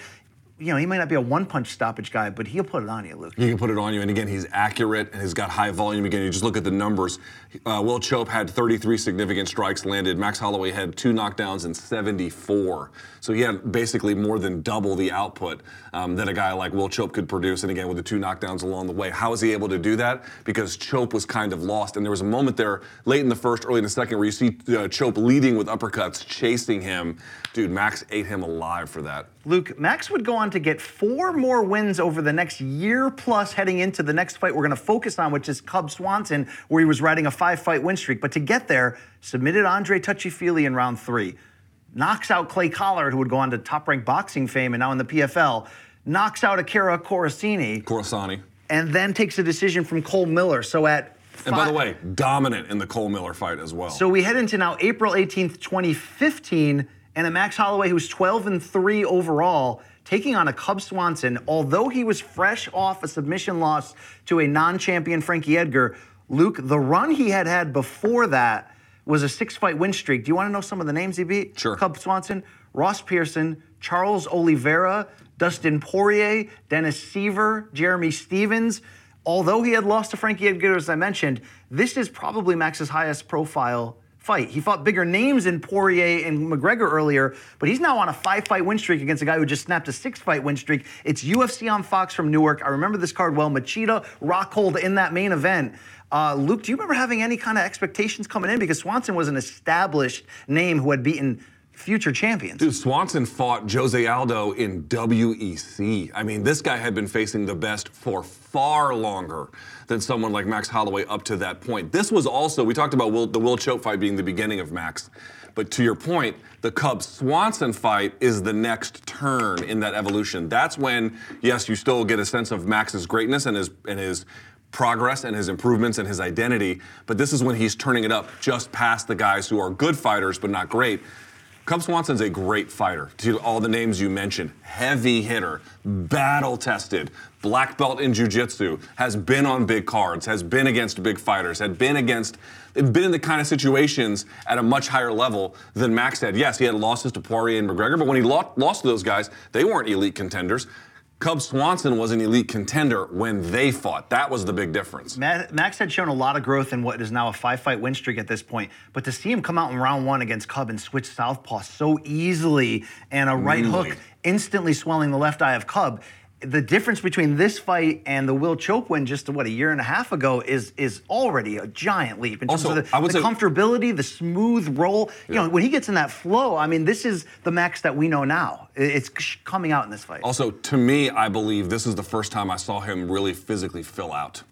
you know, he might not be a one punch stoppage guy, but he'll put it on you, Luke. He can put it on you, and again, he's accurate and he's got high volume. Again, you just look at the numbers. Uh, Will Chope had 33 significant strikes landed. Max Holloway had two knockdowns and 74. So he had basically more than double the output um, that a guy like Will Chope could produce. And again, with the two knockdowns along the way, how was he able to do that? Because Chope was kind of lost, and there was a moment there late in the first, early in the second, where you see uh, Chope leading with uppercuts, chasing him. Dude, Max ate him alive for that. Luke, Max would go on to get four more wins over the next year plus heading into the next fight we're going to focus on, which is Cub Swanson, where he was riding a five fight win streak. But to get there, submitted Andre Touchy Fili in round three, knocks out Clay Collard, who would go on to top ranked boxing fame and now in the PFL, knocks out Akira Corassani, Coruscant. and then takes a decision from Cole Miller. So at And by the way, dominant in the Cole Miller fight as well. So we head into now April 18th, 2015, and a Max Holloway who's 12 and 3 overall, taking on a Cub Swanson. Although he was fresh off a submission loss to a non-champion Frankie Edgar, Luke, the run he had had before that was a six-fight win streak. Do you want to know some of the names he beat? Sure. Cub Swanson, Ross Pearson, Charles Oliveira, Dustin Poirier, Dennis Siver, Jeremy Stephens. Although he had lost to Frankie Edgar, as I mentioned, this is probably Max's highest profile fight. He fought bigger names in Poirier and McGregor earlier, but he's now on a five fight win streak against a guy who just snapped a six fight win streak. It's UFC on Fox from Newark. I remember this card well. Machida, Rockhold in that main event. Uh, Luke, do you remember having any kind of expectations coming in? Because Swanson was an established name who had beaten future champions. Dude, Swanson fought Jose Aldo in WEC. I mean, this guy had been facing the best for far longer than someone like Max Holloway up to that point. This was also, we talked about Will, the Will Chope fight being the beginning of Max. But to your point, the Cub Swanson fight is the next turn in that evolution. That's when, yes, you still get a sense of Max's greatness and his and his progress and his improvements and his identity. But this is when he's turning it up just past the guys who are good fighters but not great. Cub Swanson's a great fighter. To all the names you mentioned, heavy hitter, battle tested, black belt in jiu-jitsu, has been on big cards, has been against big fighters, had been against, been in the kind of situations at a much higher level than Max had. Yes, he had losses to Poirier and McGregor, but when he lost to those guys, they weren't elite contenders. Cub Swanson was an elite contender when they fought. That was the big difference. Max had shown a lot of growth in what is now a five fight win streak at this point. But to see him come out in round one against Cub and switch southpaw so easily and a right hook instantly swelling the left eye of Cub, the difference between this fight and the Will Chope win just what a year and a half ago is is already a giant leap in terms also, of the, the say, comfortability, the smooth roll. You know, when he gets in that flow, I mean, this is the Max that we know now. It's coming out in this fight. Also, to me, I believe this is the first time I saw him really physically fill out.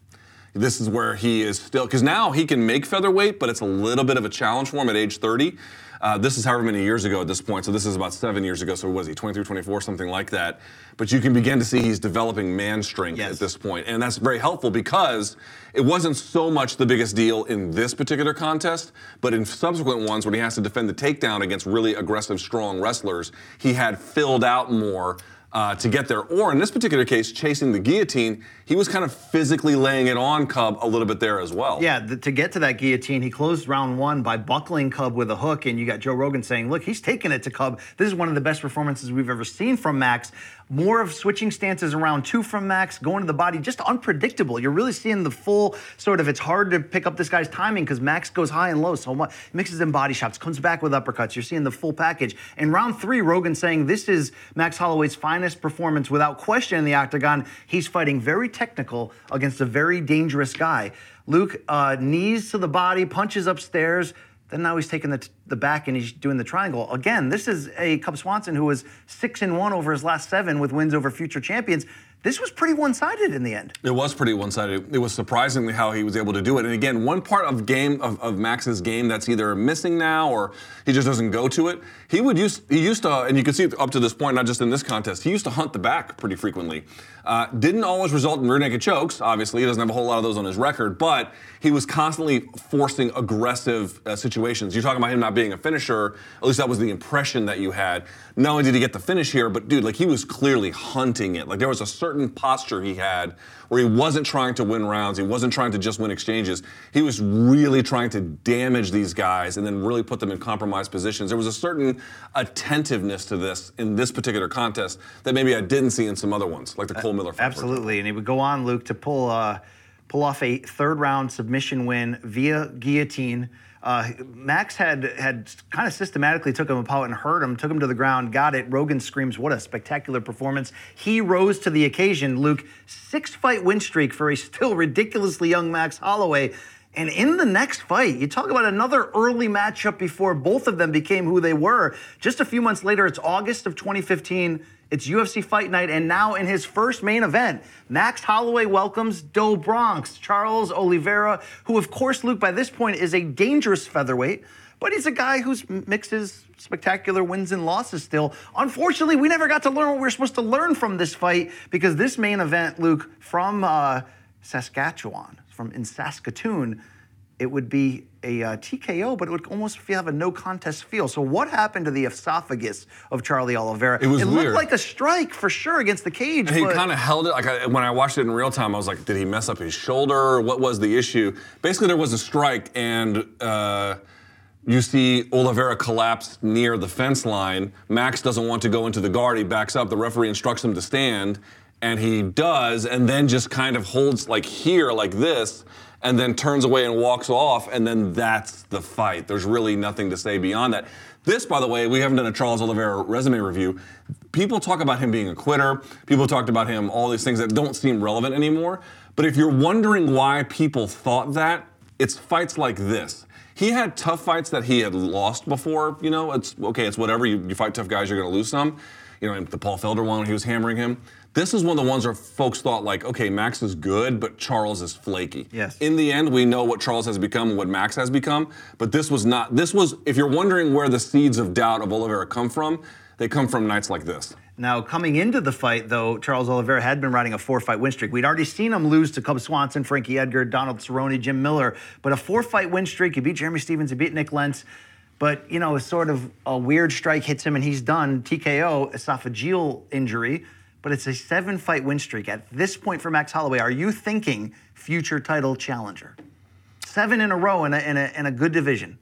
This is where he is still because now he can make featherweight, but it's a little bit of a challenge for him at age 30. Uh, this is however many years ago at this point, so this is about seven years ago. So was he 23, 24, something like that? But you can begin to see he's developing man strength yes. at this point, and that's very helpful because it wasn't so much the biggest deal in this particular contest, but in subsequent ones when he has to defend the takedown against really aggressive, strong wrestlers, he had filled out more uh, to get there. Or in this particular case, chasing the guillotine, he was kind of physically laying it on Cub a little bit there as well. Yeah, the, to get to that guillotine, he closed round one by buckling Cub with a hook, and you got Joe Rogan saying, "Look, he's taking it to Cub. This is one of the best performances we've ever seen from Max." More of switching stances around two from Max, going to the body, just unpredictable. You're really seeing the full sort of. It's hard to pick up this guy's timing because Max goes high and low so much, mixes in body shots, comes back with uppercuts. You're seeing the full package. In round three, Rogan saying this is Max Holloway's finest performance without question in the octagon. He's fighting very technical against a very dangerous guy. Luke, uh, knees to the body, punches upstairs, then now he's taking the, the back and he's doing the triangle. Again, this is a Cub Swanson who was six and one over his last seven with wins over future champions this was pretty one-sided in the end. It was pretty one-sided. It was surprisingly how he was able to do it. And again, one part of game of, of, Max's game that's either missing now or he just doesn't go to it. He would use he used to, and you can see up to this point, not just in this contest. He used to hunt the back pretty frequently. Uh, didn't always result in rear naked chokes. Obviously, he doesn't have a whole lot of those on his record, but he was constantly forcing aggressive uh, situations. You're talking about him not being a finisher. At least that was the impression that you had. Not only did he get the finish here, but dude, like he was clearly hunting it. Like there was a certain posture he had where he wasn't trying to win rounds. He wasn't trying to just win exchanges. He was really trying to damage these guys and then really put them in compromised positions. There was a certain attentiveness to this in this particular contest that maybe I didn't see in some other ones, like the Cole Miller fight. Absolutely, and he would go on, Luke, to pull. Uh, pull off a third round submission win via guillotine. Uh, Max had had kind of systematically took him apart and hurt him, took him to the ground, got it. Rogan screams, "What a spectacular performance!" He rose to the occasion. Luke, six fight win streak for a still ridiculously young Max Holloway. And in the next fight, you talk about another early matchup before both of them became who they were. Just a few months later, it's August of 2015. It's UFC Fight Night, and now in his first main event, Max Holloway welcomes Do Bronx, Charles Oliveira, who, of course, Luke, by this point is a dangerous featherweight, but he's a guy who's mixes spectacular wins and losses still. Unfortunately, we never got to learn what we were supposed to learn from this fight because this main event, Luke, from uh, Saskatchewan, from in Saskatoon, it would be a uh, TKO, but it would almost feel, have a no contest feel. So what happened to the esophagus of Charlie Oliveira? It was It weird. looked like a strike for sure against the cage. And he kind of held it. Like I, when I watched it in real time, I was like, did he mess up his shoulder? What was the issue? Basically, there was a strike, and uh, you see Oliveira collapse near the fence line. Max doesn't want to go into the guard. He backs up. The referee instructs him to stand, and he does, and then just kind of holds like here, like this and then turns away and walks off, and then that's the fight. There's really nothing to say beyond that. This, by the way, we haven't done a Charles Oliveira resume review. People talk about him being a quitter. People talked about him all these things that don't seem relevant anymore. But if you're wondering why people thought that, it's fights like this. He had tough fights that he had lost before. You know, it's okay, it's whatever. You, you fight tough guys, you're going to lose some. You know, the Paul Felder one when he was hammering him. This is one of the ones where folks thought like, okay, Max is good, but Charles is flaky. Yes. In the end, we know what Charles has become and what Max has become, but this was not. This was, if you're wondering where the seeds of doubt of Oliveira come from, they come from nights like this. Now, coming into the fight, though, Charles Oliveira had been riding a four fight win streak. We'd already seen him lose to Cub Swanson, Frankie Edgar, Donald Cerrone, Jim Miller, but a four fight win streak. He beat Jeremy Stephens, he beat Nik Lentz. But, you know, a sort of a weird strike hits him and he's done. TKO, esophageal injury, but it's a seven fight win streak. At this point for Max Holloway, are you thinking future title challenger? Seven in a row in a, in a, in a good division.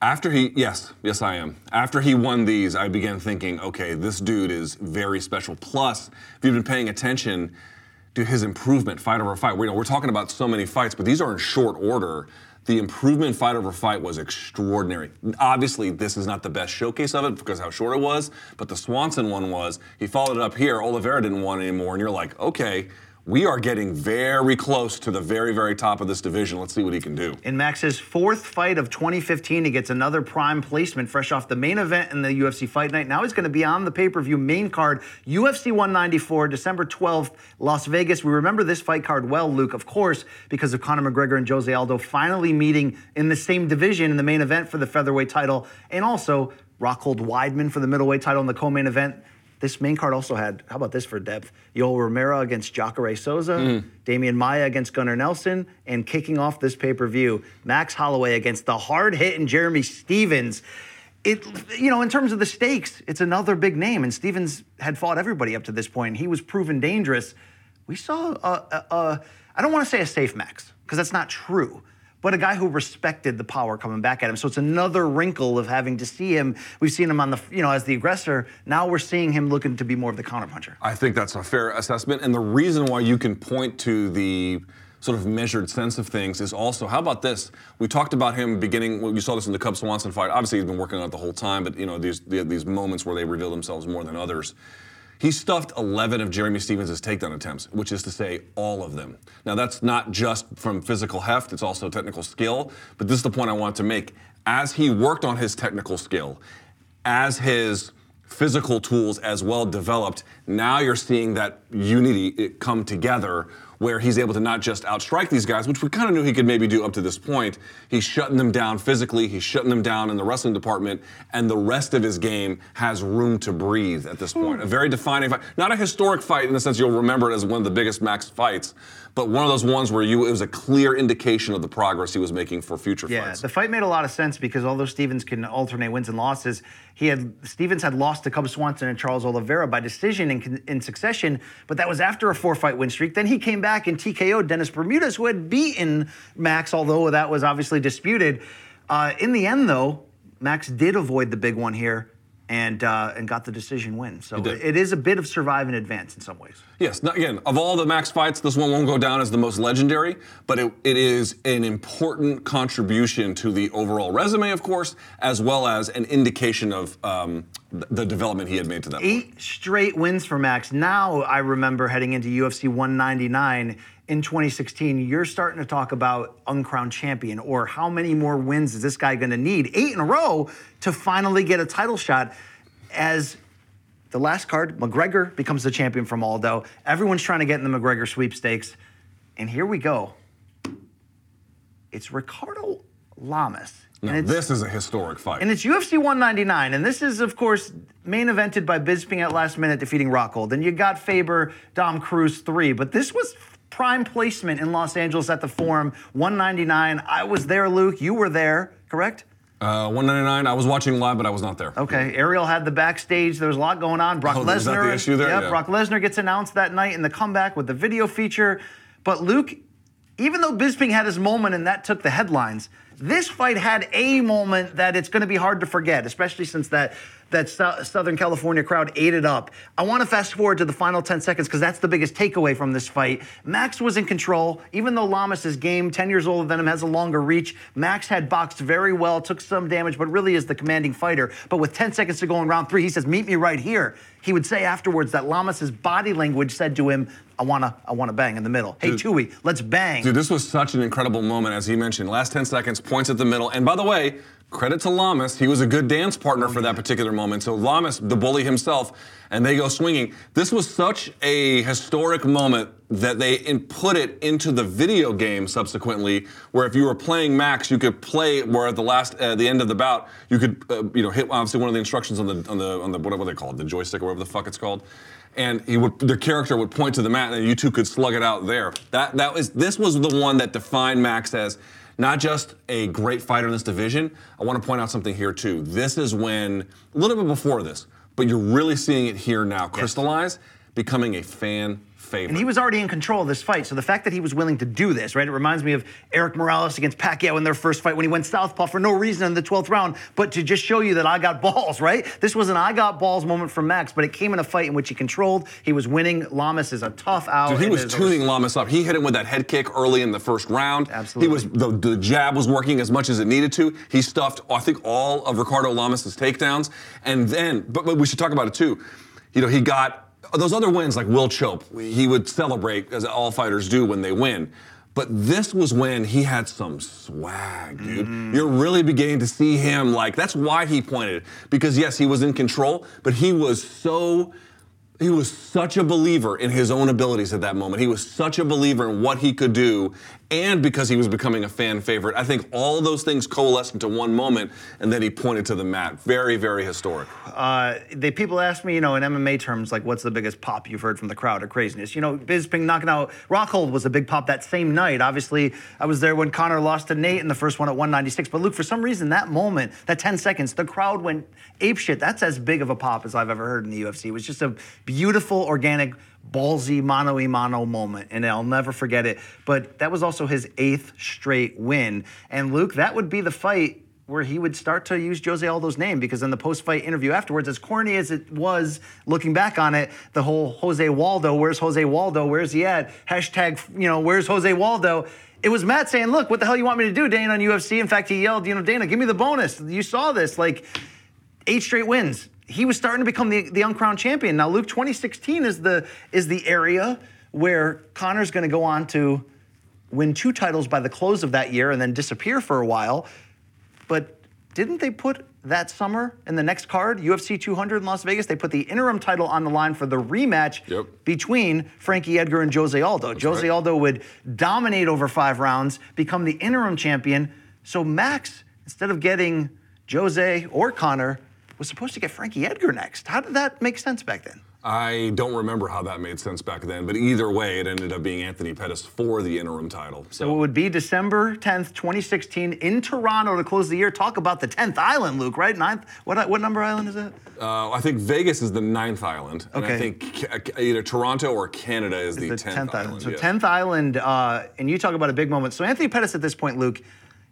After he, yes, yes, I am. After he won these, I began thinking, okay, this dude is very special. Plus, if you've been paying attention to his improvement fight over fight, we, you know, we're talking about so many fights, but these are in short order. The improvement fight over fight was extraordinary. Obviously, this is not the best showcase of it because how short it was, but the Swanson one was. He followed it up here. Oliveira didn't want anymore, and you're like, okay, we are getting very close to the very, very top of this division. Let's see what he can do. In Max's fourth fight of 2015, he gets another prime placement fresh off the main event in the UFC Fight Night. Now he's going to be on the pay per view main card, UFC 194, December 12th, Las Vegas. We remember this fight card well, Luke, of course, because of Conor McGregor and Jose Aldo finally meeting in the same division in the main event for the featherweight title, and also Rockhold Weidman for the middleweight title in the co main event. This main card also had, how about this for depth? Yoel Romero against Jacare Souza, mm. Demian Maia against Gunnar Nelson, and kicking off this pay per view, Max Holloway against the hard hitting Jeremy Stephens. It, you know, in terms of the stakes, it's another big name, and Stephens had fought everybody up to this point. He was proven dangerous. We saw, a, a, a I don't want to say a safe Max, because that's not true but a guy who respected the power coming back at him. So it's another wrinkle of having to see him. We've seen him on the, you know, as the aggressor. Now we're seeing him looking to be more of the counterpuncher. I think that's a fair assessment. And the reason why you can point to the sort of measured sense of things is also how about this? We talked about him beginning. Well, you saw this in the Cub Swanson fight. Obviously, he's been working on it the whole time, but you know these these moments where they reveal themselves more than others. He stuffed 11 of Jeremy Stephens' takedown attempts, which is to say, all of them. Now, that's not just from physical heft, it's also technical skill. But this is the point I want to make. As he worked on his technical skill, as his physical tools as well developed, now you're seeing that unity come together where he's able to not just outstrike these guys, which we kind of knew he could maybe do up to this point. He's shutting them down physically, he's shutting them down in the wrestling department, and the rest of his game has room to breathe at this point. A very defining fight. Not a historic fight in the sense you'll remember it as one of the biggest Max fights, but one of those ones where you it was a clear indication of the progress he was making for future yeah, fights. Yeah, the fight made a lot of sense because although Stephens can alternate wins and losses, he had Stephens had lost to Cub Swanson and Charles Oliveira by decision in, in succession, but that was after a four-fight win streak. Then he came back and TKO'd Dennis Bermudez, who had beaten Max, although that was obviously disputed. Uh, in the end, though, Max did avoid the big one here and uh, and got the decision win. So it is a bit of survive and advance in some ways. Yes. Now, again, of all the Max fights, this one won't go down as the most legendary, but it, it is an important contribution to the overall resume, of course, as well as an indication of um, the development he had made to that. Eight point. straight wins for Max. Now I remember heading into UFC 199 in 2016, you're starting to talk about uncrowned champion or how many more wins is this guy going to need? Eight in a row to finally get a title shot. As the last card, McGregor becomes the champion from Aldo. Everyone's trying to get in the McGregor sweepstakes. And here we go. It's Ricardo Lamas. Now, this is a historic fight. And it's UFC 199. And this is, of course, main evented by Bisping at last minute defeating Rockhold. And you got Faber, Dom Cruz, three. But this was prime placement in Los Angeles at the Forum, 199. I was there, Luke. You were there, correct? Uh, 199. I was watching live, but I was not there. Okay. Ariel had the backstage. There was a lot going on. Brock oh, Lesnar. that the issue there? Yeah, yeah. Brock Lesnar gets announced that night in the comeback with the video feature. But Luke, even though Bisping had his moment and that took the headlines, this fight had a moment that it's going to be hard to forget, especially since that that Southern California crowd ate it up. I want to fast forward to the final 10 seconds because that's the biggest takeaway from this fight. Max was in control, even though Lamas is game, 10 years older than him, has a longer reach. Max had boxed very well, took some damage, but really is the commanding fighter. But with 10 seconds to go in round three, he says, Meet me right here. He would say afterwards that Lamas's body language said to him, I wanna, I wanna bang in the middle. Hey, dude, let's bang. Dude, this was such an incredible moment, as he mentioned. Last 10 seconds, points at the middle. And by the way, credit to Lamas. He was a good dance partner for that particular moment. So Lamas, the bully himself, and they go swinging. This was such a historic moment that they put it into the video game subsequently, where if you were playing Max, you could play where at the last, uh, the end of the bout, you could, uh, you know, hit obviously one of the instructions on the on the on the whatever they call it, the joystick or whatever the fuck it's called. And he would, the character would point to the mat, and you two could slug it out there. That that was this was the one that defined Max as not just a great fighter in this division. I want to point out something here too. This is when a little bit before this, but you're really seeing it here now crystallize, becoming a fan favorite. And he was already in control of this fight. So the fact that he was willing to do this, right? It reminds me of Erik Morales against Pacquiao in their first fight when he went southpaw for no reason in the 12th round, but to just show you that I got balls, right? This was an I got balls moment from Max, but it came in a fight in which he controlled. He was winning. Lamas is a tough out. Dude, he was tuning Lamas up. He hit him with that head kick early in the first round. Absolutely. He was the, the jab was working as much as it needed to. He stuffed, I think, all of Ricardo Lamas's takedowns. And then, but, but we should talk about it too. You know, he got those other wins, like Will Chope, he would celebrate as all fighters do when they win. But this was when he had some swag, dude. Mm-hmm. You're really beginning to see him like that's why he pointed. Because yes, he was in control, but he was so he was such a believer in his own abilities at that moment. He was such a believer in what he could do, and because he was becoming a fan favorite. I think all those things coalesced into one moment, and then he pointed to the mat. Very, very historic. Uh, they people ask me, you know, in MMA terms, like, what's the biggest pop you've heard from the crowd or craziness? You know, Bisping knocking out Rockhold was a big pop that same night. Obviously, I was there when Conor lost to Nate in the first one at 196. But Luke, for some reason, that moment, that 10 seconds, the crowd went apeshit. That's as big of a pop as I've ever heard in the UFC. It was just a beautiful, organic ballsy mano a mano moment, and I'll never forget it. But that was also his eighth straight win. And Luke, that would be the fight where he would start to use Jose Aldo's name because in the post-fight interview afterwards, as corny as it was, looking back on it, the whole Jose Waldo, where's Jose Waldo? Where's he at? Hashtag, you know, where's Jose Waldo? It was Matt saying, look, what the hell you want me to do, Dana, on UFC? In fact, he yelled, you know, Dana, give me the bonus. You saw this. Like, eight straight wins he was starting to become the, the uncrowned champion. Now, Luke, 2016 is the is the area where Conor's going to go on to win two titles by the close of that year and then disappear for a while. But didn't they put that summer in the next card, UFC 200 in Las Vegas? They put the interim title on the line for the rematch yep. between Frankie Edgar and Jose Aldo. That's Jose right. Aldo would dominate over five rounds, become the interim champion. So Max, instead of getting Jose or Conor, was supposed to get Frankie Edgar next. How did that make sense back then? I don't remember how that made sense back then, but either way, it ended up being Anthony Pettis for the interim title. So, so it would be December 10th, 2016, in Toronto to close the year. Talk about the 10th island, Luke, right? Ninth? What, what number island is that? Uh, I think Vegas is the ninth island. And. I think either Toronto or Canada is the, the 10th, 10th island. island. So yeah. 10th island, uh, and you talk about a big moment. So Anthony Pettis at this point, Luke,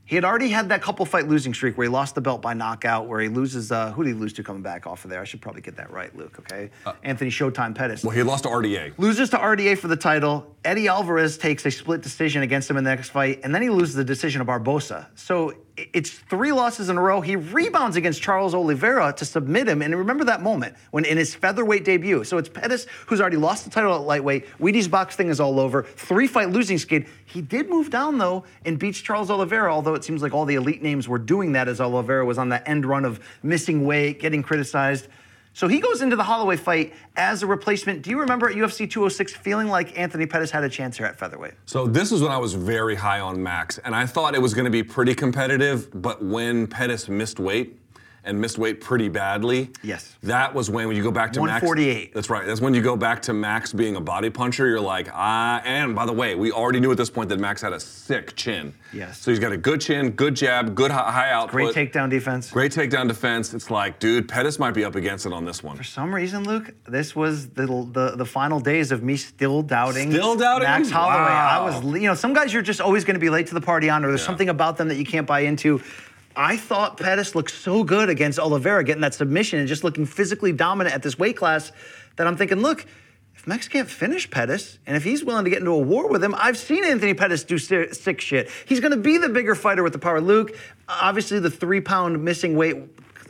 he had already had that couple fight losing streak where he lost the belt by knockout, where he loses. Uh, who did he lose to coming back off of there? I should probably get that right, Luke. Okay, uh, Anthony Showtime Pettis. Well, he lost to RDA. Loses to RDA for the title. Eddie Alvarez takes a split decision against him in the next fight, and then he loses the decision of Barbosa. So it's three losses in a row. He rebounds against Charles Oliveira to submit him. And remember that moment when in his featherweight debut. So it's Pettis who's already lost the title at lightweight. Wheaties box thing is all over. Three fight losing skid. He did move down though and beats Charles Oliveira, although it seems like all the elite names were doing that as Oliveira was on the end run of missing weight, getting criticized. So he goes into the Holloway fight as a replacement. Do you remember at UFC 206 feeling like Anthony Pettis had a chance here at featherweight? So this is when I was very high on Max, and I thought it was going to be pretty competitive. But when Pettis missed weight, and missed weight pretty badly. Yes. That was when, when you go back to 148. Max. That's right. That's when you go back to Max being a body puncher. You're like, ah. And by the way, we already knew at this point that Max had a sick chin. Yes. So he's got a good chin, good jab, good high, high output. Great takedown defense. Great takedown defense. It's like, dude, Pettis might be up against it on this one. For some reason, Luke, this was the the, the final days of me still doubting. Still doubting Max Holloway. Wow. I was, you know, some guys you're just always going to be late to the party on, or there's Yeah. something about them that you can't buy into. I thought Pettis looked so good against Oliveira, getting that submission and just looking physically dominant at this weight class that I'm thinking, look, if Max can't finish Pettis, and if he's willing to get into a war with him, I've seen Anthony Pettis do sick shit. He's going to be the bigger fighter with the power. Luke, obviously the three pound missing weight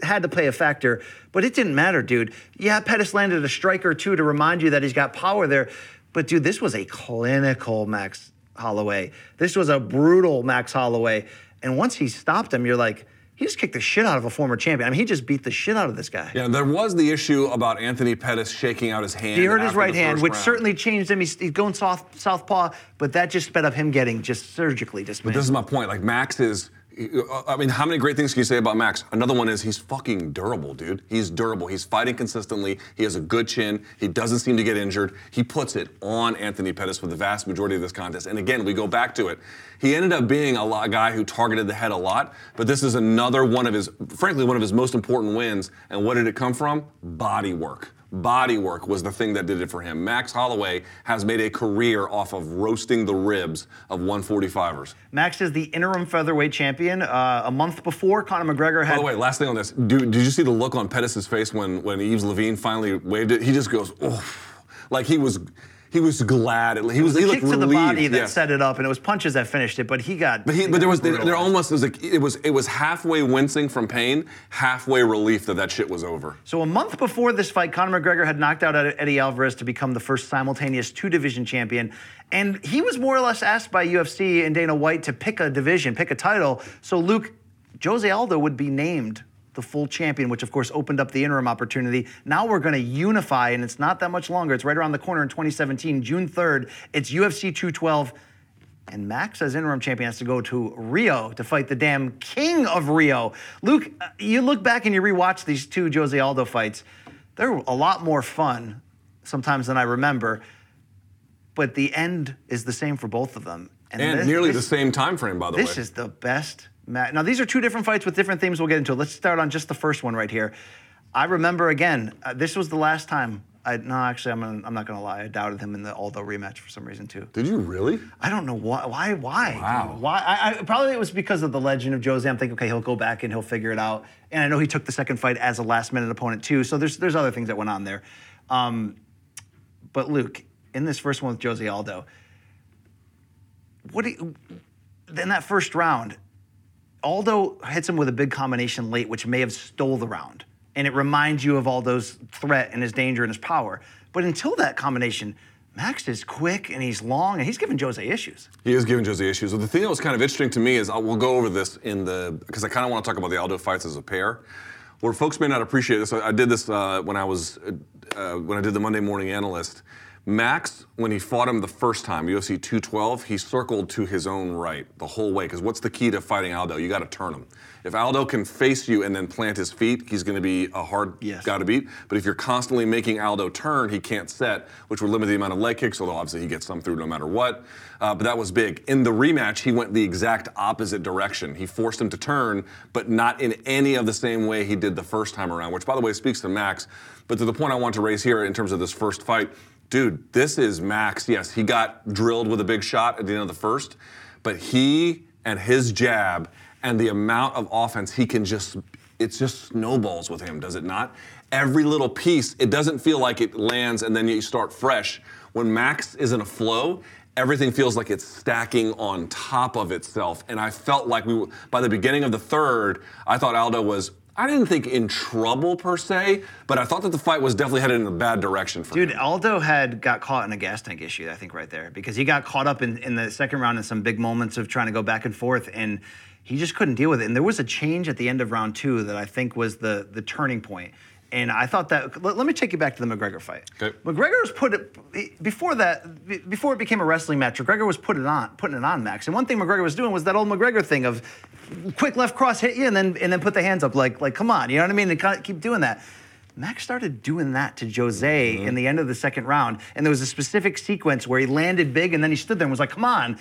had to play a factor, but it didn't matter, dude. Yeah, Pettis landed a strike or two to remind you that he's got power there, but dude, this was a clinical Max Holloway. This was a brutal Max Holloway. And once he stopped him, you're like, he just kicked the shit out of a former champion. I mean, he just beat the shit out of this guy. Yeah, there was the issue about Anthony Pettis shaking out his hand. He hurt his right hand, which round. certainly changed him. He's, he's going south southpaw, but that just sped up him getting just surgically dismantled. This is my point. Like Max is. I mean, how many great things can you say about Max? Another one is he's fucking durable, dude. He's durable. He's fighting consistently. He has a good chin. He doesn't seem to get injured. He puts it on Anthony Pettis for the vast majority of this contest. And again, we go back to it. He ended up being a lot, guy who targeted the head a lot, but this is another one of his, frankly, one of his most important wins. And what did it come from? Body work. Body work was the thing that did it for him. Max Holloway has made a career off of roasting the ribs of 145ers. Max is the interim featherweight champion. Uh, a month before, Conor McGregor had. By the way, last thing on this. Do, did you see the look on Pettis' face when, when Yves Lavigne finally waved it? He just goes, oh, like he was he was glad. He was the he kick to the relieved. body that yes. set it up, and it was punches that finished it. But he got. But, he, but there was there, there almost was like it was it was halfway wincing from pain, halfway relief that that shit was over. So a month before this fight, Conor McGregor had knocked out Eddie Alvarez to become the first simultaneous two-division champion, and he was more or less asked by UFC and Dana White to pick a division, pick a title. So Luke, Jose Aldo would be named the full champion, which of course opened up the interim opportunity. Now we're going to unify, and it's not that much longer. It's right around the corner in 2017, June 3rd. It's UFC 212. And Max, as interim champion, has to go to Rio to fight the damn king of Rio. Luke, uh, you look back and you rewatch these two Jose Aldo fights. They're a lot more fun sometimes than I remember, but the end is the same for both of them. And this- nearly this- the same time frame, by the this way. This is the best match. Now, these are two different fights with different themes we'll get into. Let's start on just the first one right here. I remember again, uh, this was the last time. I, no, actually, I'm, gonna, I'm not going to lie. I doubted him in the Aldo rematch for some reason, too. Did you really? I don't know why. Why? Why? Wow. Why? I, I, probably it was because of the legend of Jose. I'm thinking, okay, he'll go back and he'll figure it out. And I know he took the second fight as a last minute opponent too. So there's there's other things that went on there. Um, but Luke, in this first one with Jose Aldo, what do you, in that first round, Aldo hits him with a big combination late, which may have stole the round. And it reminds you of Aldo's threat and his danger and his power. But until that combination, Max is quick and he's long and he's giving Jose issues. He is giving Jose issues. But the thing that was kind of interesting to me is I, we'll go over this in the because I kind of want to talk about the Aldo fights as a pair. Where folks may not appreciate this, I, I did this uh, when I was uh, when I did the Monday Morning Analyst. Max, when he fought him the first time, UFC 212, he circled to his own right the whole way. Because what's the key to fighting Aldo? You got to turn him. If Aldo can face you and then plant his feet, he's going to be a hard Yes. guy to beat. But if you're constantly making Aldo turn, he can't set, which would limit the amount of leg kicks, although obviously he gets some through no matter what. Uh, but that was big. In the rematch, he went the exact opposite direction. He forced him to turn, but not in any of the same way he did the first time around, which, by the way, speaks to Max. But to the point I want to raise here in terms of this first fight, dude, this is Max. Yes, he got drilled with a big shot at the end of the first, but he and his jab and the amount of offense he can just it's just snowballs with him, does it not? Every little piece, it doesn't feel like it lands and then you start fresh. When Max is in a flow, everything feels like it's stacking on top of itself. And I felt like we by the beginning of the third, I thought Aldo was I didn't think in trouble per se, but I thought that the fight was definitely headed in a bad direction for Dude, him. Aldo had got caught in a gas tank issue, I think, right there, because he got caught up in, in the second round in some big moments of trying to go back and forth, and he just couldn't deal with it. And there was a change at the end of round two that I think was the the turning point. And I thought that. Let, let me take you back to the McGregor fight. Okay. McGregor was put it before that. Before it became a wrestling match, McGregor was put it on, putting it on Max. And one thing McGregor was doing was that old McGregor thing of quick left cross hit you and then and then put the hands up like like come on, you know what I mean? And kind of keep doing that. Max started doing that to Jose mm-hmm. in the end of the second round, and there was a specific sequence where he landed big and then he stood there and was like, "Come on."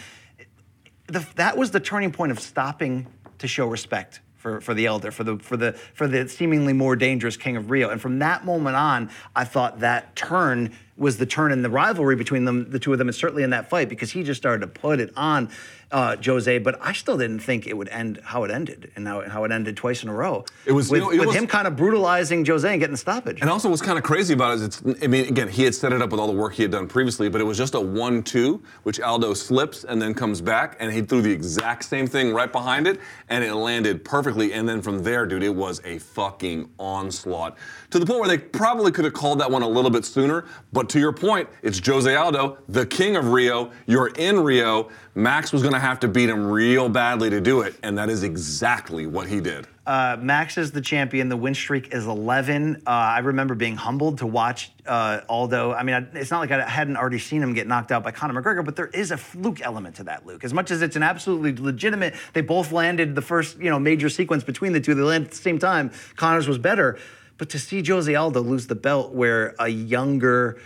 The, that was the turning point of stopping to show respect for, for the elder, for the for the for the seemingly more dangerous king of Rio. And from that moment on, I thought that turn was the turn in the rivalry between them, the two of them, and certainly in that fight because he just started to put it on uh, Jose. But I still didn't think it would end how it ended, and how, how it ended twice in a row. It was- with, you know, it with was- him kind of brutalizing Jose and getting the stoppage. And also, what's kind of crazy about it is, it's, I mean, again, he had set it up with all the work he had done previously, but it was just a one-two, which Aldo slips and then comes back, and he threw the exact same thing right behind it, and it landed perfectly. And then from there, dude, it was a fucking onslaught to the point where they probably could have called that one a little bit sooner. But to your point, it's Jose Aldo, the king of Rio. You're in Rio. Max was going to have to beat him real badly to do it, and that is exactly what he did. Uh, Max is the champion. The win streak is 11. Uh, I remember being humbled to watch uh, Aldo. I mean, I, it's not like I hadn't already seen him get knocked out by Conor McGregor, but there is a fluke element to that, Luke. As much as it's an absolutely legitimate, they both landed the first, you know, major sequence between the two. They landed at the same time. Conor's was better, but to see Jose Aldo lose the belt, where a younger,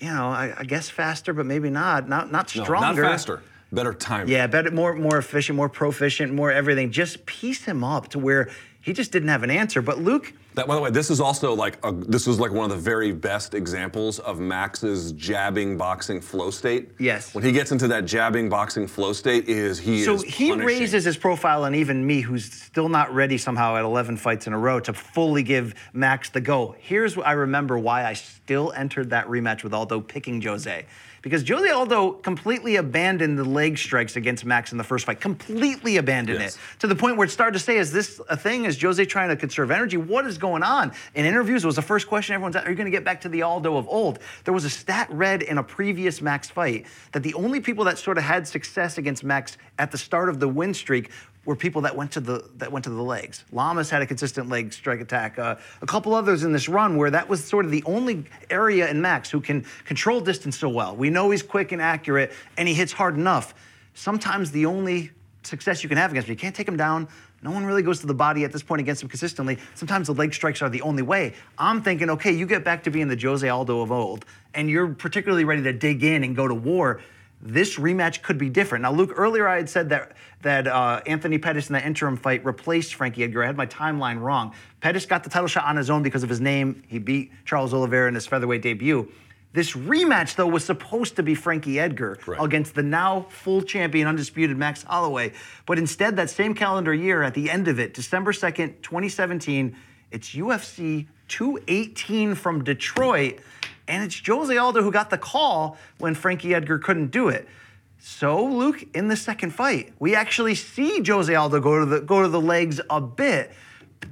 you know, I, I guess faster, but maybe not, not not No, stronger. not faster, better time. Yeah, better, more more efficient, more proficient, more everything. Just piece him up to where he just didn't have an answer. But Luke, That, by the way, this is also like a, this was like one of the very best examples of Max's jabbing boxing flow state. Yes. When he gets into that jabbing boxing flow state, is he so is he punishing. raises his profile, and even me, who's still not ready somehow at 11 fights in a row to fully give Max the go. Here's what I remember why I still entered that rematch with Aldo picking Jose. Because Jose Aldo completely abandoned the leg strikes against Max in the first fight. Completely abandoned Yes. it. To the point where it started to say, is this a thing? Is Jose trying to conserve energy? What is going on? In interviews, it was the first question everyone's at, are you going to get back to the Aldo of old? There was a stat read in a previous Max fight that the only people that sort of had success against Max at the start of the win streak were people that went to the that went to the legs. Lamas had a consistent leg strike attack. Uh, a couple others in this run where that was sort of the only area in Max who can control distance so well. We know he's quick and accurate, and he hits hard enough. Sometimes the only success you can have against him, you can't take him down. No one really goes to the body at this point against him consistently. Sometimes the leg strikes are the only way. I'm thinking, okay, you get back to being the Jose Aldo of old, and you're particularly ready to dig in and go to war this rematch could be different. Now, Luke, earlier I had said that that uh, Anthony Pettis in the interim fight replaced Frankie Edgar. I had my timeline wrong. Pettis got the title shot on his own because of his name. He beat Charles Oliveira in his featherweight debut. This rematch, though, was supposed to be Frankie Edgar Right. against the now full champion, undisputed Max Holloway. But instead, that same calendar year, at the end of it, December 2nd, 2017, it's UFC 218 from Detroit. And it's Jose Aldo who got the call when Frankie Edgar couldn't do it. So, Luke, in the second fight, we actually see Jose Aldo go to the go to the legs a bit.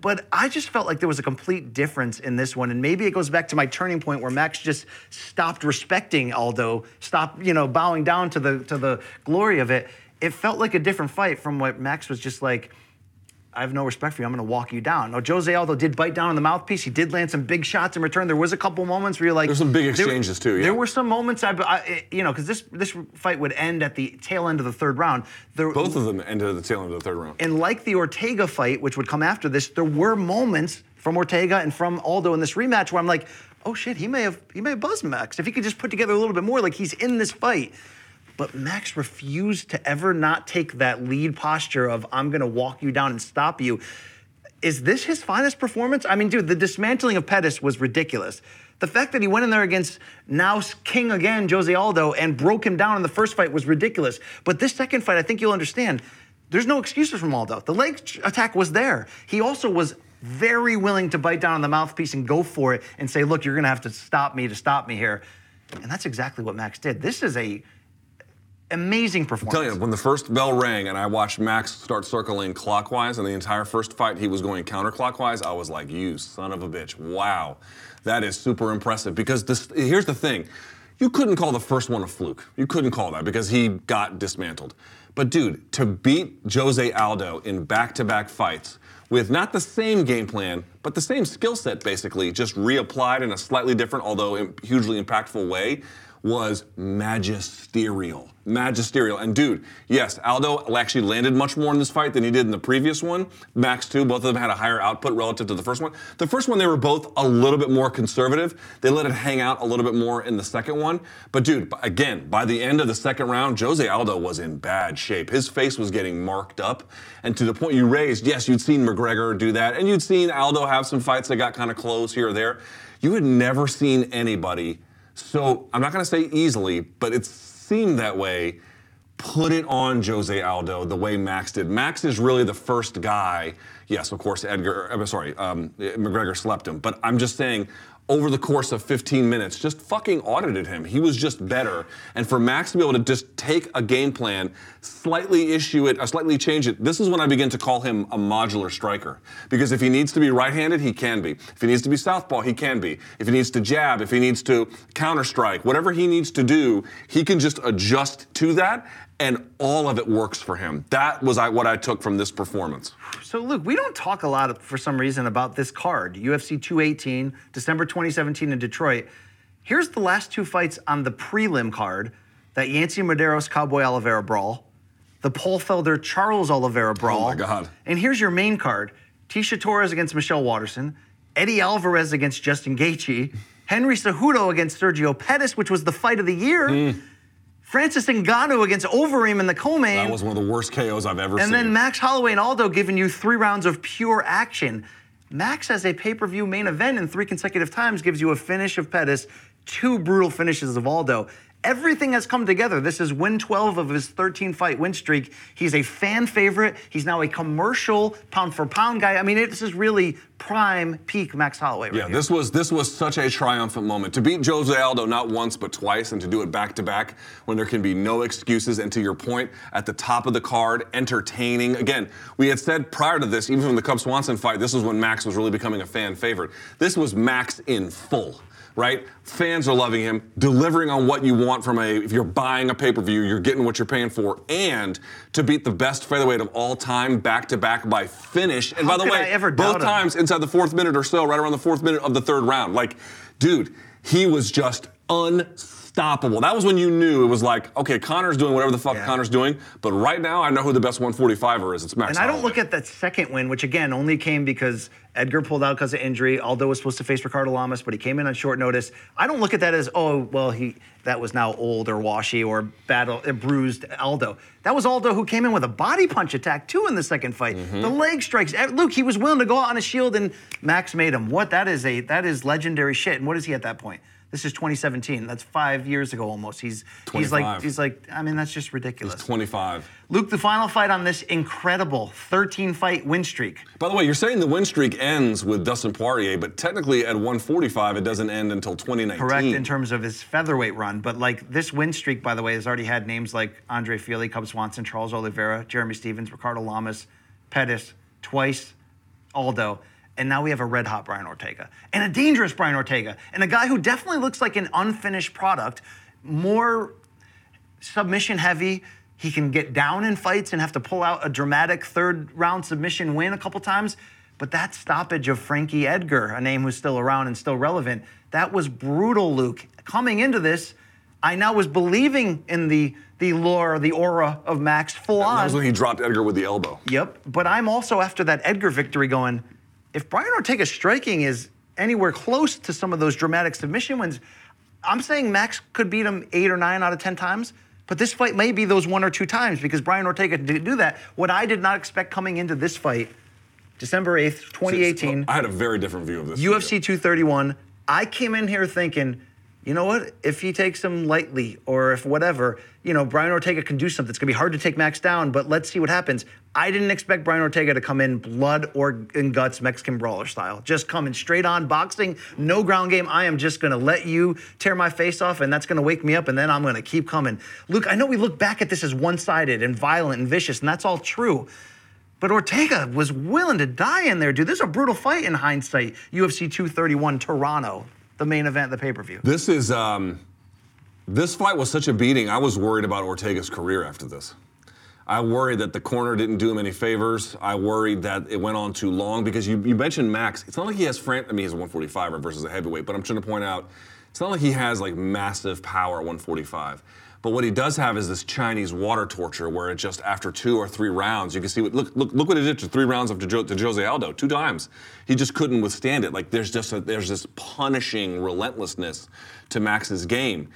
But I just felt like there was a complete difference in this one. And maybe it goes back to my turning point where Max just stopped respecting Aldo, stopped, you know, bowing down to the to the glory of it. It felt like a different fight from what Max was just like, I have no respect for you. I'm going to walk you down. Now, Jose Aldo did bite down on the mouthpiece. He did land some big shots in return. There was a couple moments where you're like, There's some big there- exchanges too, yeah. There were some moments, I, I you know, because this this fight would end at the tail end of the third round. There, Both of them ended at the tail end of the third round. and like the Ortega fight, which would come after this, there were moments from Ortega and from Aldo in this rematch where I'm like, oh shit, he may have he may have buzzed Max if he could just put together a little bit more, like he's in this fight. But Max refused to ever not take that lead posture of I'm gonna walk you down and stop you. Is this his finest performance? I mean, dude, the dismantling of Pettis was ridiculous. The fact that he went in there against now king again, Jose Aldo, and broke him down in the first fight was ridiculous. But this second fight, I think you'll understand, there's no excuses from Aldo. The leg attack was there. He also was very willing to bite down on the mouthpiece and go for it and say, look, you're going to have to stop me to stop me here. And that's exactly what Max did. This is a amazing performance. i tell you, when the first bell rang and I watched Max start circling clockwise, and the entire first fight he was going counterclockwise, I was like, "You son of a bitch! Wow, that is super impressive." Because this, here's the thing, you couldn't call the first one a fluke. You couldn't call that because he got dismantled. But dude, to beat Jose Aldo in back-to-back fights with not the same game plan, but the same skill set, basically, just reapplied in a slightly different, although hugely impactful way, was magisterial. Magisterial. And dude, yes, Aldo actually landed much more in this fight than he did in the previous one. Max, too, both of them had a higher output relative to the first one. The first one, they were both a little bit more conservative. They let it hang out a little bit more in the second one. But dude, again, by the end of the second round, Jose Aldo was in bad shape. His face was getting marked up. And to the point you raised, yes, you'd seen McGregor do that, and you'd seen Aldo have some fights that got kind of close here or there. You had never seen anybody so I'm not going to say easily, but it seemed that way. Put it on Jose Aldo the way Max did. Max is really the first guy. Yes, of course, Edgar. I'm sorry, um, McGregor slept him. But I'm just saying, over the course of 15 minutes, just fucking audited him. He was just better. And for Max to be able to just take a game plan, slightly issue it, or slightly change it, this is when I begin to call him a modular striker. Because if he needs to be right handed, he can be. If he needs to be southpaw, he can be. If he needs to jab, if he needs to counter strike, whatever he needs to do, he can just adjust to that. And all of it works for him. That was what I took from this performance. So, Luke, we don't talk a lot for some reason about this card UFC 218, December 2017 in Detroit. Here's the last two fights on the prelim card that Yancy Medeiros Cowboy Oliveira brawl, the Paul Felder Charles Oliveira brawl. Oh, my God. And here's your main card Tecia Torres against Michelle Waterson, Eddie Alvarez against Justin Gaethje, Henry Cejudo against Sergio Pettis, which was the fight of the year. Mm. Francis Ngannou against Overeem in the co-main. That was one of the worst KOs I've ever and seen. And then Max Holloway and Aldo giving you three rounds of pure action. Max has a pay-per-view main event in three consecutive times, gives you a finish of Pettis, two brutal finishes of Aldo. Everything has come together. This is win 12 of his 13 fight win streak. He's a fan favorite. He's now a commercial pound for pound guy. I mean, this is really prime peak Max Holloway. Right yeah, here. this was this was such a triumphant moment to beat Jose Aldo not once but twice, and to do it back to back when there can be no excuses. And to your point, at the top of the card, entertaining. Again, we had said prior to this, even from the Cub Swanson fight, this was when Max was really becoming a fan favorite. This was Max in full right? Fans are loving him, delivering on what you want from a, if you're buying a pay per view, you're getting what you're paying for, and to beat the best featherweight of all time back to back by finish. And How by the way, both times inside the fourth minute or so, right around the fourth minute of the third round. Like, dude, he was just unstoppable. That was when you knew it was like, okay, Conor's doing whatever the fuck Yeah. Conor's doing, but right now I know who the best 145er is. It's Max. And I don't look at that second win, which again only came because Edgar pulled out because of injury. Aldo was supposed to face Ricardo Lamas, but he came in on short notice. I don't look at that as oh well he that was now old or washy or battle uh, bruised Aldo. That was Aldo who came in with a body punch attack too in the second fight. Mm-hmm. The leg strikes. Eh, Luke, he was willing to go out on a shield, and Max made him. What that is a that is legendary shit. And what is he at that point? This is 2017. That's five years ago almost. He's he's like he's like I mean that's just ridiculous. 25. Luke, the final fight on this incredible 13 fight win streak. By the way, you're saying the win streak ends with Dustin Poirier, but technically at 145 it doesn't end until 2019. Correct in terms of his featherweight run, but like this win streak, by the way, has already had names like Andre Fili, Cub Swanson, Charles Oliveira, Jeremy Stephens, Ricardo Lamas, Pettis, twice, Aldo, and now we have a red hot Brian Ortega and a dangerous Brian Ortega and a guy who definitely looks like an unfinished product, more submission heavy. He can get down in fights and have to pull out a dramatic third round submission win a couple times. But that stoppage of Frankie Edgar, a name who's still around and still relevant, that was brutal, Luke. Coming into this, I now was believing in the the lore, the aura of Max full That on. was when he dropped Edgar with the elbow. Yep. But I'm also after that Edgar victory going, if Brian Ortega's striking is anywhere close to some of those dramatic submission wins, I'm saying Max could beat him eight or nine out of 10 times. But this fight may be those one or two times because Brian Ortega did do that. What I did not expect coming into this fight, December 8th, 2018. I had a very different view of this. UFC 231. I came in here thinking, you know what? If he takes him lightly or if whatever, you know, Brian Ortega can do something. It's gonna be hard to take Max down, but let's see what happens. I didn't expect Brian Ortega to come in blood or in guts Mexican brawler style. Just coming straight on boxing, no ground game. I am just gonna let you tear my face off, and that's gonna wake me up, and then I'm gonna keep coming. Luke, I know we look back at this as one-sided and violent and vicious, and that's all true. But Ortega was willing to die in there, dude. This is a brutal fight in hindsight. UFC 231 Toronto, the main event, the pay per view. This is um, this fight was such a beating. I was worried about Ortega's career after this. I worried that the corner didn't do him any favors. I worried that it went on too long because you, you mentioned Max. It's not like he has Fran. I mean, he's a 145er versus a heavyweight, but I'm trying to point out it's not like he has like massive power at 145. But what he does have is this Chinese water torture, where it just after two or three rounds, you can see what look look look what it did to three rounds of to, jo, to Jose Aldo, two times. He just couldn't withstand it. Like there's just a, there's this punishing relentlessness to Max's game,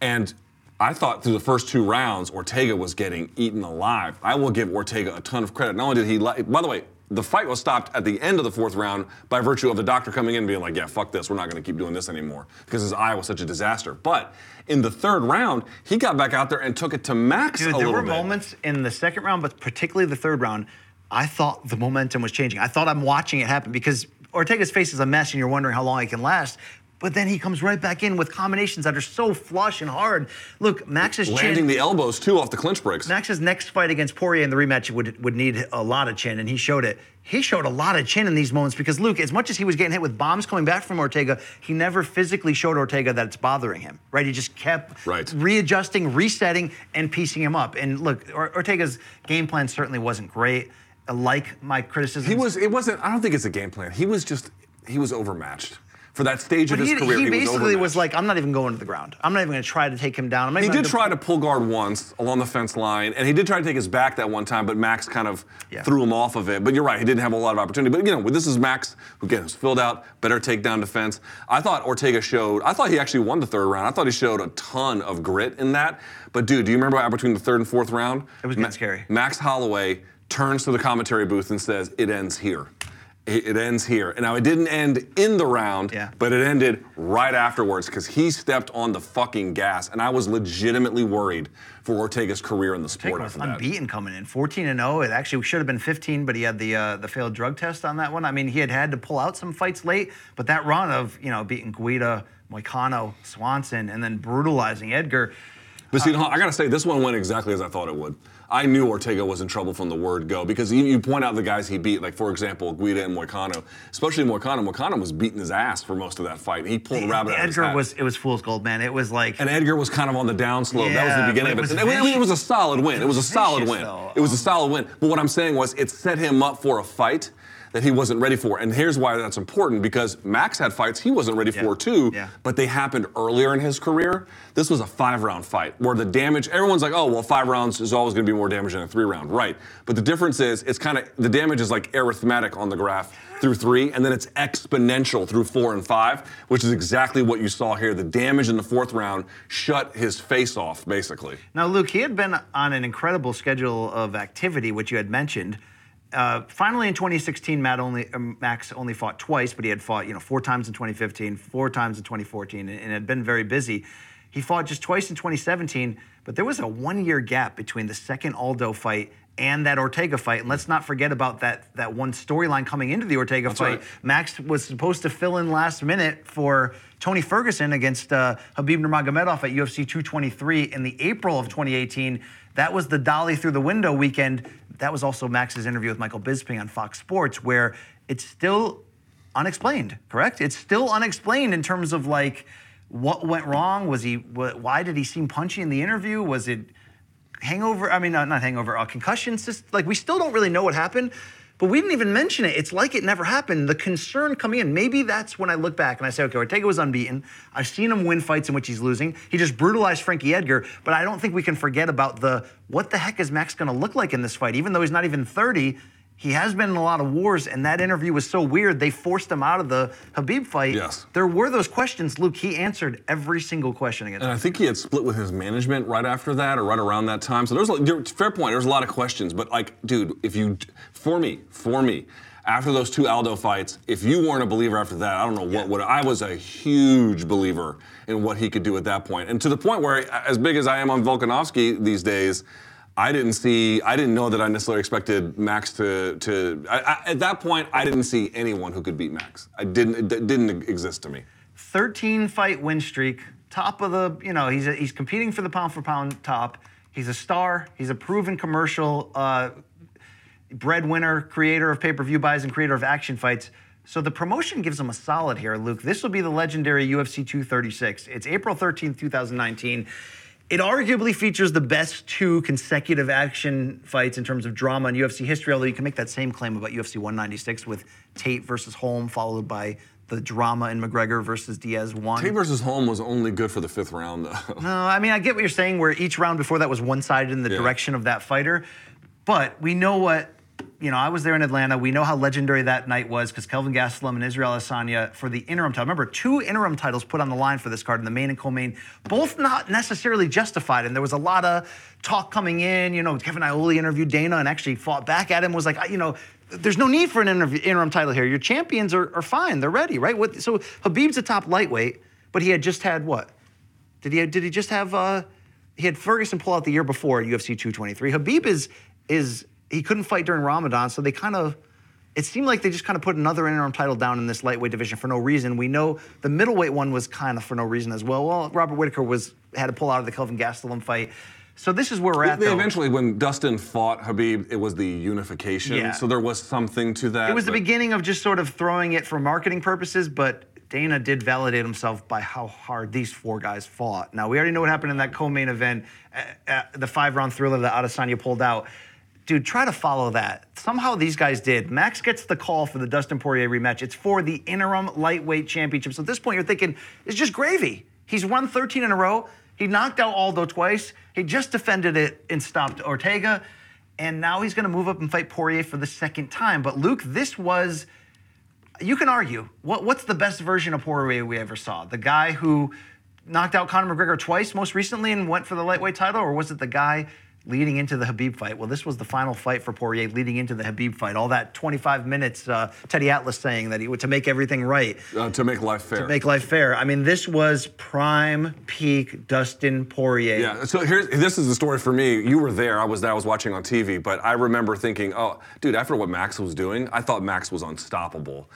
and I thought through the first two rounds, Ortega was getting eaten alive. I will give Ortega a ton of credit. Not only did he, by the way, the fight was stopped at the end of the fourth round by virtue of the doctor coming in and being like, yeah, fuck this, we're not gonna keep doing this anymore because his eye was such a disaster. But in the third round, he got back out there and took it to Max Dude, there were bit. moments in the second round, but particularly the third round, I thought the momentum was changing. I thought I'm watching it happen because Ortega's face is a mess and you're wondering how long he can last. But then he comes right back in with combinations that are so flush and hard. Look, Max's Landing chin. the elbows too off the clinch breaks. Max's next fight against Poirier in the rematch would would need a lot of chin, and he showed it. He showed a lot of chin in these moments because Luke, as much as he was getting hit with bombs coming back from Ortega, he never physically showed Ortega that it's bothering him. Right? He just kept Right. readjusting, resetting, and piecing him up. And look, Or- Ortega's game plan certainly wasn't great. Like my criticism, He was. It wasn't. I don't think it's a game plan. He was just. He was overmatched for that stage of But his he, career. he was basically was, overmatched. like, I'm not even going to the ground. I'm not even going to try to take him down. He did try to pull guard once along the fence line, and he did try to take his back that one time, but Max kind of Yeah. threw him off of it. But you're right, he didn't have a lot of opportunity. But you know, this is Max who again was filled out, better takedown defense. I thought Ortega showed. I thought he actually won the third round. I thought he showed a ton of grit in that. But dude, do you remember between the third and fourth round? It was getting scary. Max Holloway turns to the commentary booth and says, "It ends here." It ends here. And now it didn't end in the round, Yeah. but it ended right afterwards because he stepped on the fucking gas. And I was legitimately worried for Ortega's career in the sport Ortega was after that. unbeaten coming in, 14 and 0. It actually should have been 15, but he had the uh, the failed drug test on that one. I mean, he had had to pull out some fights late, but that run of you know beating Guida, Moicano, Swanson, and then brutalizing Edgar. But see, I gotta say, this one went exactly as I thought it would. I knew Ortega was in trouble from the word go because you, you point out the guys he beat, like for example, Guida and Moicano, especially Moicano. Moicano was beating his ass for most of that fight. He pulled a rabbit out of his Edgar hat. was it was fool's gold, man. It was like And Edgar was kind of on the downslope. that was the beginning of it it. was And it, it was a solid win. It was a solid vicious, win. though. It was a solid win. But what I'm saying was, it set him up for a fight that he wasn't ready for. And here's why that's important because Max had fights he wasn't ready Yeah. for too, Yeah. but they happened earlier in his career. This was a five round fight where the damage, everyone's like, oh, well, five rounds is always going to be more damage than a three round. Right. But the difference is, it's kind of, the damage is like arithmetic on the graph through three, and then it's exponential through four and five, which is exactly what you saw here. The damage in the fourth round shut his face off, basically. Now, Luke, he had been on an incredible schedule of activity, which you had mentioned. Uh, finally, in 2016, Matt only um, Max only fought twice, but he had fought you know four times in 2015, four times in 2014, and, and had been very busy. He fought just twice in 2017, but there was a one-year gap between the second Aldo fight and that Ortega fight. And let's not forget about that that one storyline coming into the Ortega fight. right. Max was supposed to fill in last minute for Tony Ferguson against uh, Khabib Nurmagomedov at UFC 223 in the April of 2018. That was the dolly through the window weekend. That was also Max's interview with Michael Bisping on Fox Sports, where it's still unexplained. Correct? It's still unexplained in terms of like what went wrong. Was he? Why did he seem punchy in the interview? Was it? hangover. I mean, not, not hangover. Uh, concussions. Just like we still don't really know what happened, but we didn't even mention it. It's like it never happened. The concern coming in. Maybe that's when I look back and I say, okay, Ortega was unbeaten. I've seen him win fights in which he's losing. He just brutalized Frankie Edgar. But I don't think we can forget about the what the heck is Max going to look like in this fight? Even though he's not even 30. He has been in a lot of wars, and that interview was so weird. They forced him out of the Khabib fight. Yes. There were those questions, Luke. He answered every single question against. And I think he had split with his management right after that, or right around that time. So there's a fair point. There's a lot of questions, but like, dude, if you, for me, for me, after those two Aldo fights, if you weren't a believer after that, I don't know what would. I was a huge believer in what he could do at that point, and to the point where, as big as I am on Volkanovski these days. I didn't see. I didn't know that I necessarily expected Max to. to I, I, at that point, I didn't see anyone who could beat Max. I didn't. It didn't exist to me. 13 fight win streak, top of the, you know, he's he's competing for the pound for pound top. He's a star. He's a proven commercial uh, breadwinner, creator of pay per view buys, and creator of action fights. So the promotion gives him a solid here, Luke. This will be the legendary UFC 236. It's April 13th, 2019. It arguably features the best two consecutive action fights in terms of drama in UFC history, although you can make that same claim about UFC 196 with Tate versus Holm, followed by the drama in McGregor versus Diaz 1. Tate versus Holm was only good for the fifth round, though. No, I mean, I get what you're saying, where each round before that was one sided in the Yeah. direction of that fighter. But we know what, you know, I was there in Atlanta. We know how legendary that night was because Kelvin Gastelum and Israel Adesanya for the interim title. Remember, two interim titles put on the line for this card in the main and co main, both not necessarily justified. And there was a lot of talk coming in. You know, Kevin Iole interviewed Dana and actually fought back at him, was like, you know, there's no need for an interim title here. Your champions are, are fine. They're ready, right? What, so Khabib's a top lightweight, but he had just had what? Did he did he just have uh he had Ferguson pull out the year before at UFC 223. Khabib is is he couldn't fight during Ramadan, so they kind of it seemed like they just kind of put another interim title down in this lightweight division for no reason. We know the middleweight one was kind of for no reason as well. Well, Robert Whitaker was had to pull out of the Kelvin Gastelum fight. So this is where we're at. They though. eventually, when Dustin fought Khabib, it was the unification. Yeah. So there was something to that. It was the beginning of just sort of throwing it for marketing purposes, but Dana did validate himself by how hard these four guys fought. Now, we already know what happened in that co main event, uh, uh, the five round thriller that Adesanya pulled out. Dude, try to follow that. Somehow these guys did. Max gets the call for the Dustin Poirier rematch. It's for the interim lightweight championship. So at this point, you're thinking, it's just gravy. He's won 13 in a row. He knocked out Aldo twice. He just defended it and stopped Ortega. And now he's going to move up and fight Poirier for the second time. But Luke, this was you can argue what, what's the best version of Poirier we ever saw? The guy who knocked out Conor McGregor twice most recently and went for the lightweight title, or was it the guy leading into the Khabib fight? Well, this was the final fight for Poirier leading into the Khabib fight. All that 25 minutes, uh, Teddy Atlas saying that he would to make everything right, uh, to make life fair. to make life fair. I mean, this was prime peak Dustin Poirier. Yeah. So here's this is the story for me. You were there. I was there. I was watching on TV, but I remember thinking, oh, dude, after what Max was doing, I thought Max was unstoppable.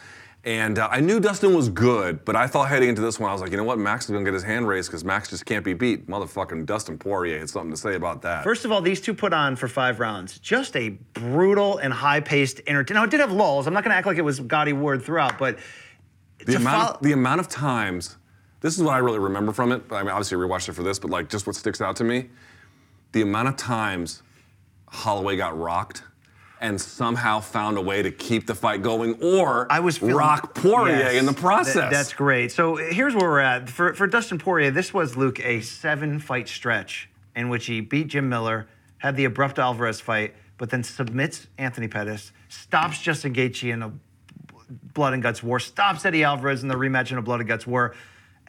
And uh, I knew Dustin was good, but I thought heading into this one, I was like, you know what? Max is gonna get his hand raised because Max just can't be beat. Motherfucking Dustin Poirier had something to say about that. First of all, these two put on for five rounds. Just a brutal and high-paced entertainment. Now it did have lulls. I'm not going to act like it was Gatti-Ward throughout, but the to amount, follow- the amount of times, this is what I really remember from it. I mean, obviously, I rewatched it for this, but like, just what sticks out to me, the amount of times Holloway got rocked and somehow found a way to keep the fight going, or I was feeling, rock Poirier Yes, in the th- process. that's great. So here's where we're at for for Dustin Poirier. This was Luke a seven-fight stretch in which he beat Jim Miller, had the abrupt Alvarez fight, but then submits Anthony Pettis, stops Justin Gaethje in a blood and guts war, stops Eddie Alvarez in the rematch in a blood and guts war.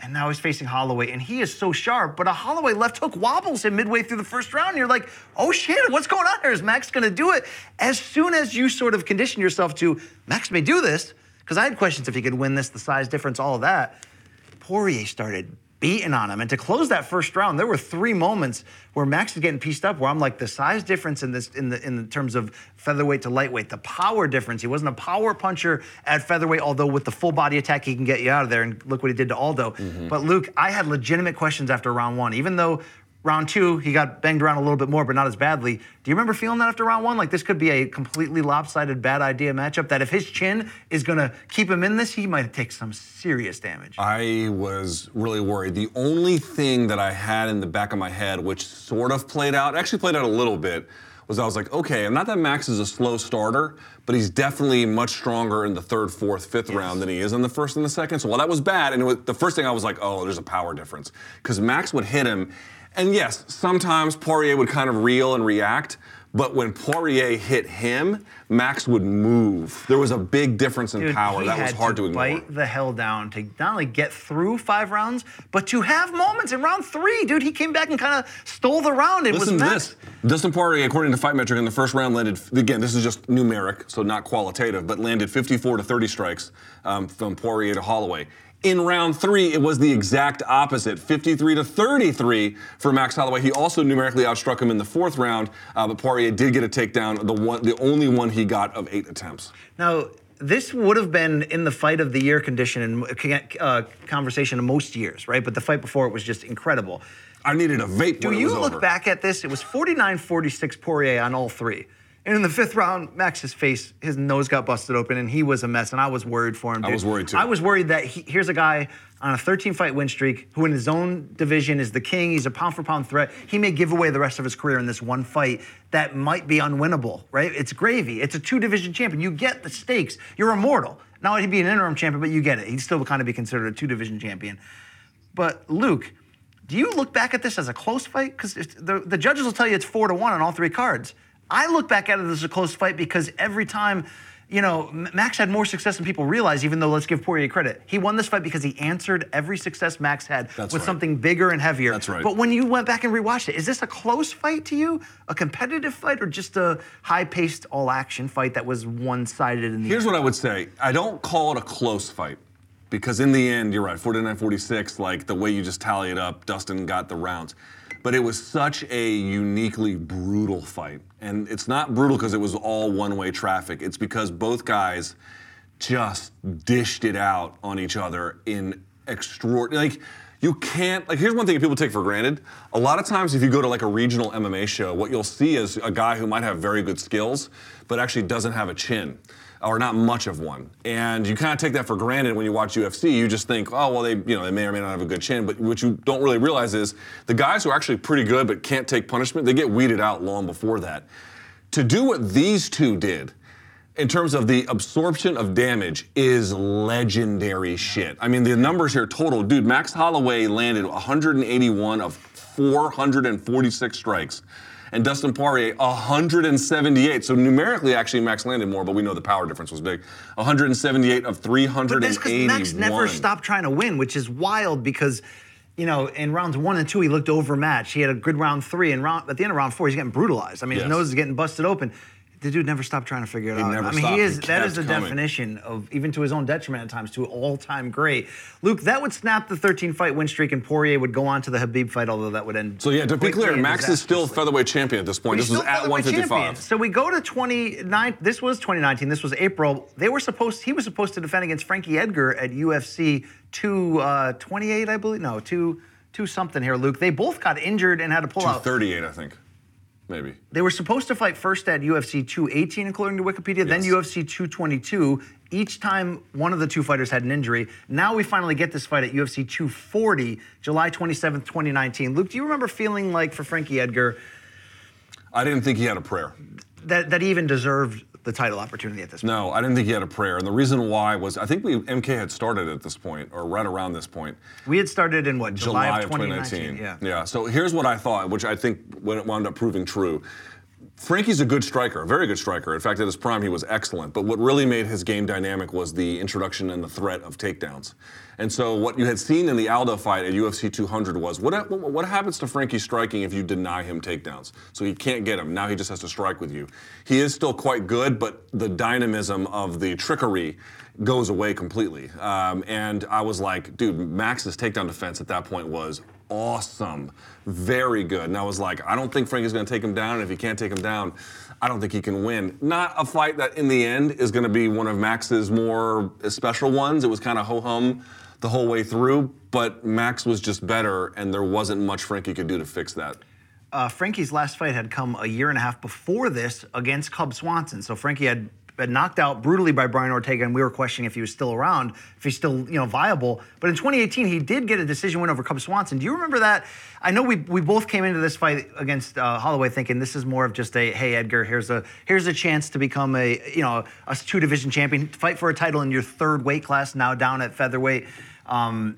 And now he's facing Holloway, and he is so sharp. But a Holloway left hook wobbles him midway through the first round. And you're like, oh shit, what's going on here? Is Max going to do it? As soon as you sort of condition yourself to, Max may do this, because I had questions if he could win this, the size difference, all of that. Poirier started beating on him. And to close that first round, there were three moments where Max is getting pieced up where I'm like, the size difference in this in the in the terms of featherweight to lightweight, the power difference. He wasn't a power puncher at featherweight, although with the full body attack he can get you out of there. And look what he did to Aldo. Mm-hmm. But Luke, I had legitimate questions after round one, even though Round two, he got banged around a little bit more, but not as badly. Do you remember feeling that after round one? Like this could be a completely lopsided, bad idea matchup. That if his chin is going to keep him in this, he might take some serious damage. I was really worried. The only thing that I had in the back of my head, which sort of played out, actually played out a little bit, was I was like, okay, and not that Max is a slow starter, but he's definitely much stronger in the third, fourth, fifth round than he is in the first and the second. So while that was bad, and it was, the first thing I was like, oh, there's a power difference. Because Max would hit him, and yes, sometimes Poirier would kind of reel and react. But when Poirier hit him, Max would move. There was a big difference in Dude, power. That was hard to, ignore. Bite the hell down to not only get through five rounds, but to have moments in round three, dude. He came back and kind of stole the round. It Listen was to this. Dustin Poirier, according to Fight Metric, in the first round landed again. This is just numeric, so not qualitative, but landed 54 to 30 strikes um, from Poirier to Holloway. In round three, it was the exact opposite, 53 to 33 for Max Holloway. He also numerically outstruck him in the fourth round, uh, but Poirier did get a takedown, the one, the only one he got of eight attempts. Now, this would have been in the fight of the year condition and uh, conversation in most years, right? But the fight before it was just incredible. I needed a vape. Do you look over. back at this? It was 49 46 Poirier on all three. And in the fifth round, Max's face, his nose got busted open, and he was a mess. And I was worried for him. I was worried, too. I was worried that he, here's a guy on a 13 fight win streak who, in his own division, is the king. He's a pound for pound threat. He may give away the rest of his career in this one fight that might be unwinnable, right? It's gravy. It's a two division champion. You get the stakes. You're immortal. Now he'd be an interim champion, but you get it. He'd still kind of be considered a two division champion. But Luke, do you look back at this as a close fight? Because the, the judges will tell you it's four to one on all three cards. I look back at it as a close fight because every time, you know, Max had more success than people realize, even though let's give Poirier credit. He won this fight because he answered every success Max had That's with right. something bigger and heavier. That's right. But when you went back and rewatched it, is this a close fight to you? A competitive fight or just a high paced, all action fight that was one sided in the Here's end? what I would say. I don't call it a close fight because in the end, you're right, 49 46, like the way you just tally it up, Dustin got the rounds. But it was such a uniquely brutal fight. And it's not brutal because it was all one way traffic, it's because both guys just dished it out on each other in extraordinary. Like, you can't like here's one thing people take for granted a lot of times if you go to like a regional mma show what you'll see is a guy who might have very good skills but actually doesn't have a chin or not much of one and you kind of take that for granted when you watch ufc you just think oh well they you know they may or may not have a good chin but what you don't really realize is the guys who are actually pretty good but can't take punishment they get weeded out long before that to do what these two did in terms of the absorption of damage is legendary shit. I mean, the numbers here total, dude, Max Holloway landed 181 of 446 strikes. And Dustin Poirier, 178. So numerically, actually, Max landed more, but we know the power difference was big. 178 of 381. But Max never stopped trying to win, which is wild because you know, in rounds one and two, he looked overmatched. He had a good round three, and round, at the end of round four, he's getting brutalized. I mean, yes. his nose is getting busted open the dude never stopped trying to figure it he out. I mean, he is he that is the coming. definition of even to his own detriment at times to all-time great. Luke, that would snap the 13 fight win streak, and Poirier would go on to the Khabib fight, although that would end. So yeah, to be clear, Max is still featherweight champion at this point. This was at 155. Champion. So we go to 29. This was 2019. This was April. They were supposed. He was supposed to defend against Frankie Edgar at UFC 228, uh, I believe. No, two two something here, Luke. They both got injured and had to pull out. 238, I think maybe. They were supposed to fight first at UFC 218, according to Wikipedia, yes. then UFC 222. Each time one of the two fighters had an injury. Now we finally get this fight at UFC 240, July 27th, 2019. Luke, do you remember feeling like for Frankie Edgar? I didn't think he had a prayer. That, that he even deserved the title opportunity at this point. No, I didn't think he had a prayer, and the reason why was I think we MK had started at this point, or right around this point. We had started in what July, July of 2019. 2019. Yeah. Yeah. So here's what I thought, which I think wound up proving true. Frankie's a good striker, a very good striker. In fact, at his prime, he was excellent. But what really made his game dynamic was the introduction and the threat of takedowns. And so, what you had seen in the Aldo fight at UFC 200 was what, what happens to Frankie striking if you deny him takedowns? So he can't get him. Now he just has to strike with you. He is still quite good, but the dynamism of the trickery goes away completely. Um, and I was like, dude, Max's takedown defense at that point was awesome, very good. And I was like, I don't think Frankie's going to take him down. And if he can't take him down, I don't think he can win. Not a fight that in the end is going to be one of Max's more special ones. It was kind of ho hum the whole way through, but Max was just better, and there wasn't much Frankie could do to fix that. Uh, Frankie's last fight had come a year and a half before this against Cub Swanson. So Frankie had been knocked out brutally by Brian Ortega, and we were questioning if he was still around, if he's still you know viable. But in 2018, he did get a decision win over Cub Swanson. Do you remember that? I know we we both came into this fight against uh, Holloway thinking this is more of just a hey Edgar, here's a here's a chance to become a you know a two division champion, fight for a title in your third weight class now down at featherweight. Um,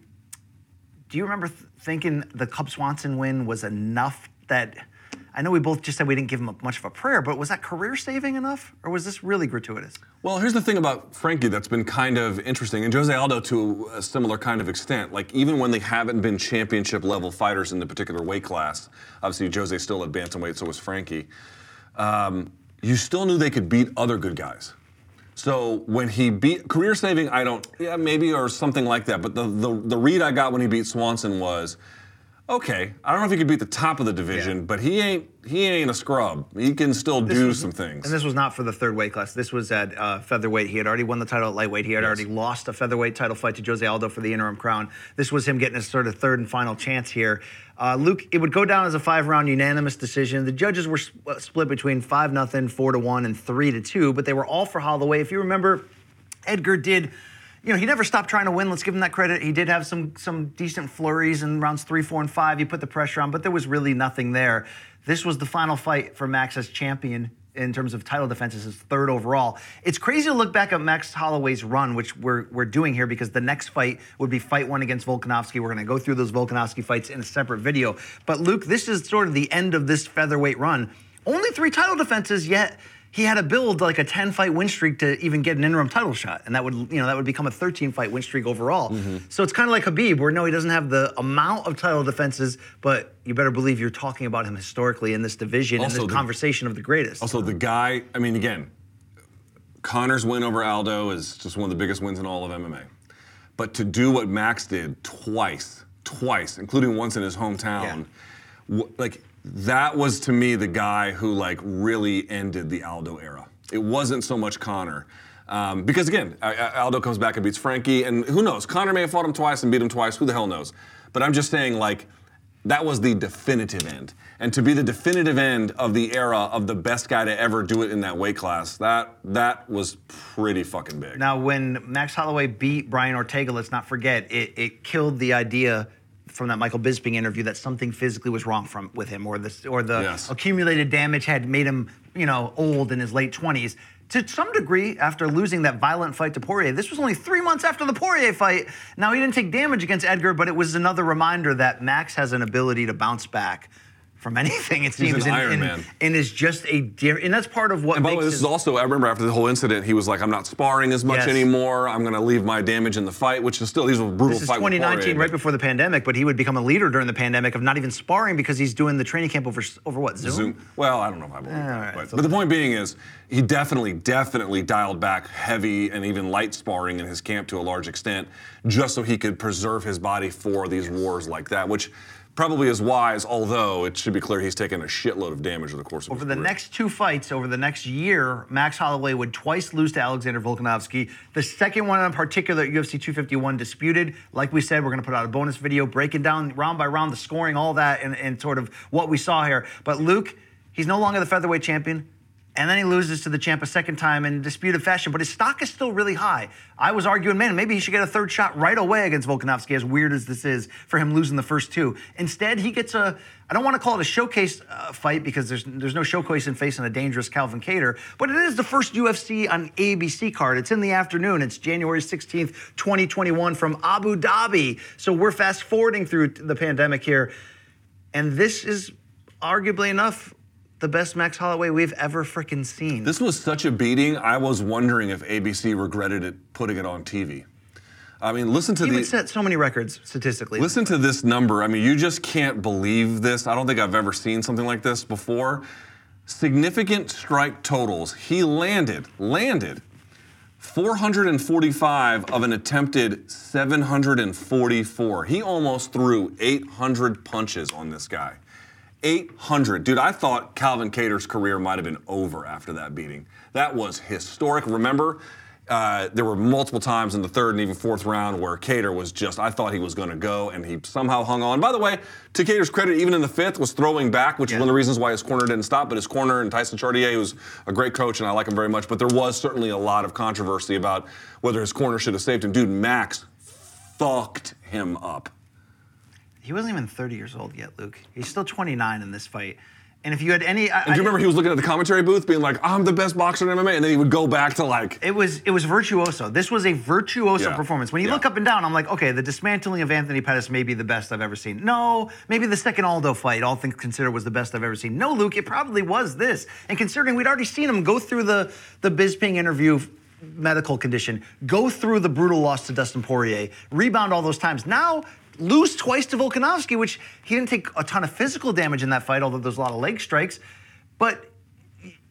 do you remember th- thinking the Cub Swanson win was enough that? I know we both just said we didn't give him much of a prayer, but was that career saving enough, or was this really gratuitous? Well, here's the thing about Frankie that's been kind of interesting, and Jose Aldo to a similar kind of extent. Like even when they haven't been championship level fighters in the particular weight class, obviously Jose still at bantamweight, so was Frankie. Um, you still knew they could beat other good guys. So when he beat career saving, I don't, yeah, maybe or something like that. But the, the the read I got when he beat Swanson was okay, I don't know if he could beat the top of the division, yeah. but he ain't he ain't a scrub. He can still this do was, some things. And this was not for the third weight class. This was at uh, featherweight. He had already won the title at lightweight. He had yes. already lost a featherweight title fight to Jose Aldo for the interim crown. This was him getting his sort of third and final chance here. Uh, Luke, it would go down as a five-round unanimous decision. The judges were sp- uh, split between five nothing, four to one, and three to two, but they were all for Holloway. If you remember, Edgar did you know, he never stopped trying to win. Let's give him that credit. He did have some some decent flurries in rounds three, four, and five. He put the pressure on, but there was really nothing there. This was the final fight for Max as champion in terms of title defenses, his third overall. It's crazy to look back at Max Holloway's run, which we're, we're doing here because the next fight would be fight one against Volkanovski. We're going to go through those Volkanovski fights in a separate video. But Luke, this is sort of the end of this featherweight run. Only three title defenses yet he had to build like a 10 fight win streak to even get an interim title shot and that would you know that would become a 13 fight win streak overall. Mm-hmm. so it's kind of like khabib where no he doesn't have the amount of title defenses but you better believe you're talking about him historically in this division also in this the, conversation of the greatest. Also the guy I mean again conor's win over Aldo is just one of the biggest wins in all of MMA but to do what Max did twice twice including once in his hometown yeah. like that was to me the guy who like really ended the Aldo era. It wasn't so much Conor. Um, because again, Aldo comes back and beats Frankie, and who knows? Conor may have fought him twice and beat him twice. Who the hell knows? But I'm just saying, like, that was the definitive end. And to be the definitive end of the era of the best guy to ever do it in that weight class, that that was pretty fucking big. Now, when Max Holloway beat Brian Ortega, let's not forget it, it killed the idea from that Michael Bisping interview that something physically was wrong from with him, or the or the Yes. accumulated damage had made him, you know, old in his late twenties. To some degree, after losing that violent fight to Poirier, this was only three months after the Poirier fight. Now he didn't take damage against Edgar, but it was another reminder that Max has an ability to bounce back from anything. It seems, an and, Iron and- Man. and is just a dear, and that's part of what And by the way, this his- is also, I remember after the whole incident, he was like, I'm not sparring as much Yes. anymore. I'm going to leave my damage in the fight, which is still, these were brutal This is fight 2019, Poirier, right before the pandemic, but he would become a leader during the pandemic of not even sparring because he's doing the training camp over over what Zoom. Zoom. Well, I don't know if I believe that. right, but, so- but the point being is, he definitely, definitely dialed back heavy and even light sparring in his camp to a large extent, just so he could preserve his body for these wars like that, which probably is wise, although it should be clear he's taken a shitload of damage over the course of Over the career. next two fights, over the next year, Max Holloway would twice lose to Alexander Volkanovski. The second one in particular, UFC 251, disputed. Like we said, we're going to put out a bonus video breaking down round by round the scoring, all that, and, and sort of what we saw here. But Luke, he's no longer the featherweight champion. And then he loses to the champ a second time in disputed fashion, but his stock is still really high. I was arguing, man, maybe he should get a third shot right away against Volkanovski, as weird as this is for him losing the first two. Instead, he gets a, I don't want to call it a showcase uh, fight because there's there's no showcase in facing a dangerous Calvin Kattar, but it is the first UFC on ABC card. It's in the afternoon. It's January 16th, 2021 from Abu Dhabi. So we're fast forwarding through the pandemic here. And this is arguably enough the best Max Holloway we've ever freaking seen. This was such a beating. I was wondering if ABC regretted it putting it on TV. I mean, listen to he the would set so many records statistically. listen to this number. I mean, you just can't believe this. I don't think I've ever seen something like this before. Significant strike totals. He landed landed 445 of an attempted 744. He almost threw 800 punches on this guy. 800. Dude, I thought Calvin Kattar's career might have been over after that beating. That was historic. Remember, uh, there were multiple times in the third and even fourth round where Kattar was just, I thought he was going to go, and he somehow hung on. By the way, to Kattar's credit, even in the fifth, was throwing back, which is one of the reasons why his corner didn't stop. But his corner and Tyson Chartier, who's a great coach, and I like him very much. But there was certainly a lot of controversy about whether his corner should have saved him. Dude, Max fucked him up. He wasn't even 30 years old yet, Luke. He's still 29 in this fight. And if you had any, I, And do you remember he was looking at the commentary booth, being like, "I'm the best boxer in MMA," and then he would go back to like, It was it was virtuoso. This was a virtuoso Yeah. performance. When you Yeah. look up and down, I'm like, okay, the dismantling of Anthony Pettis may be the best I've ever seen. No, maybe the second Aldo fight, all things considered, was the best I've ever seen. No, Luke, it probably was this. And considering we'd already seen him go through the the Bisping interview medical condition, go through the brutal loss to Dustin Poirier, rebound all those times. Now lose twice to Volkanovski, which he didn't take a ton of physical damage in that fight, although there's a lot of leg strikes. But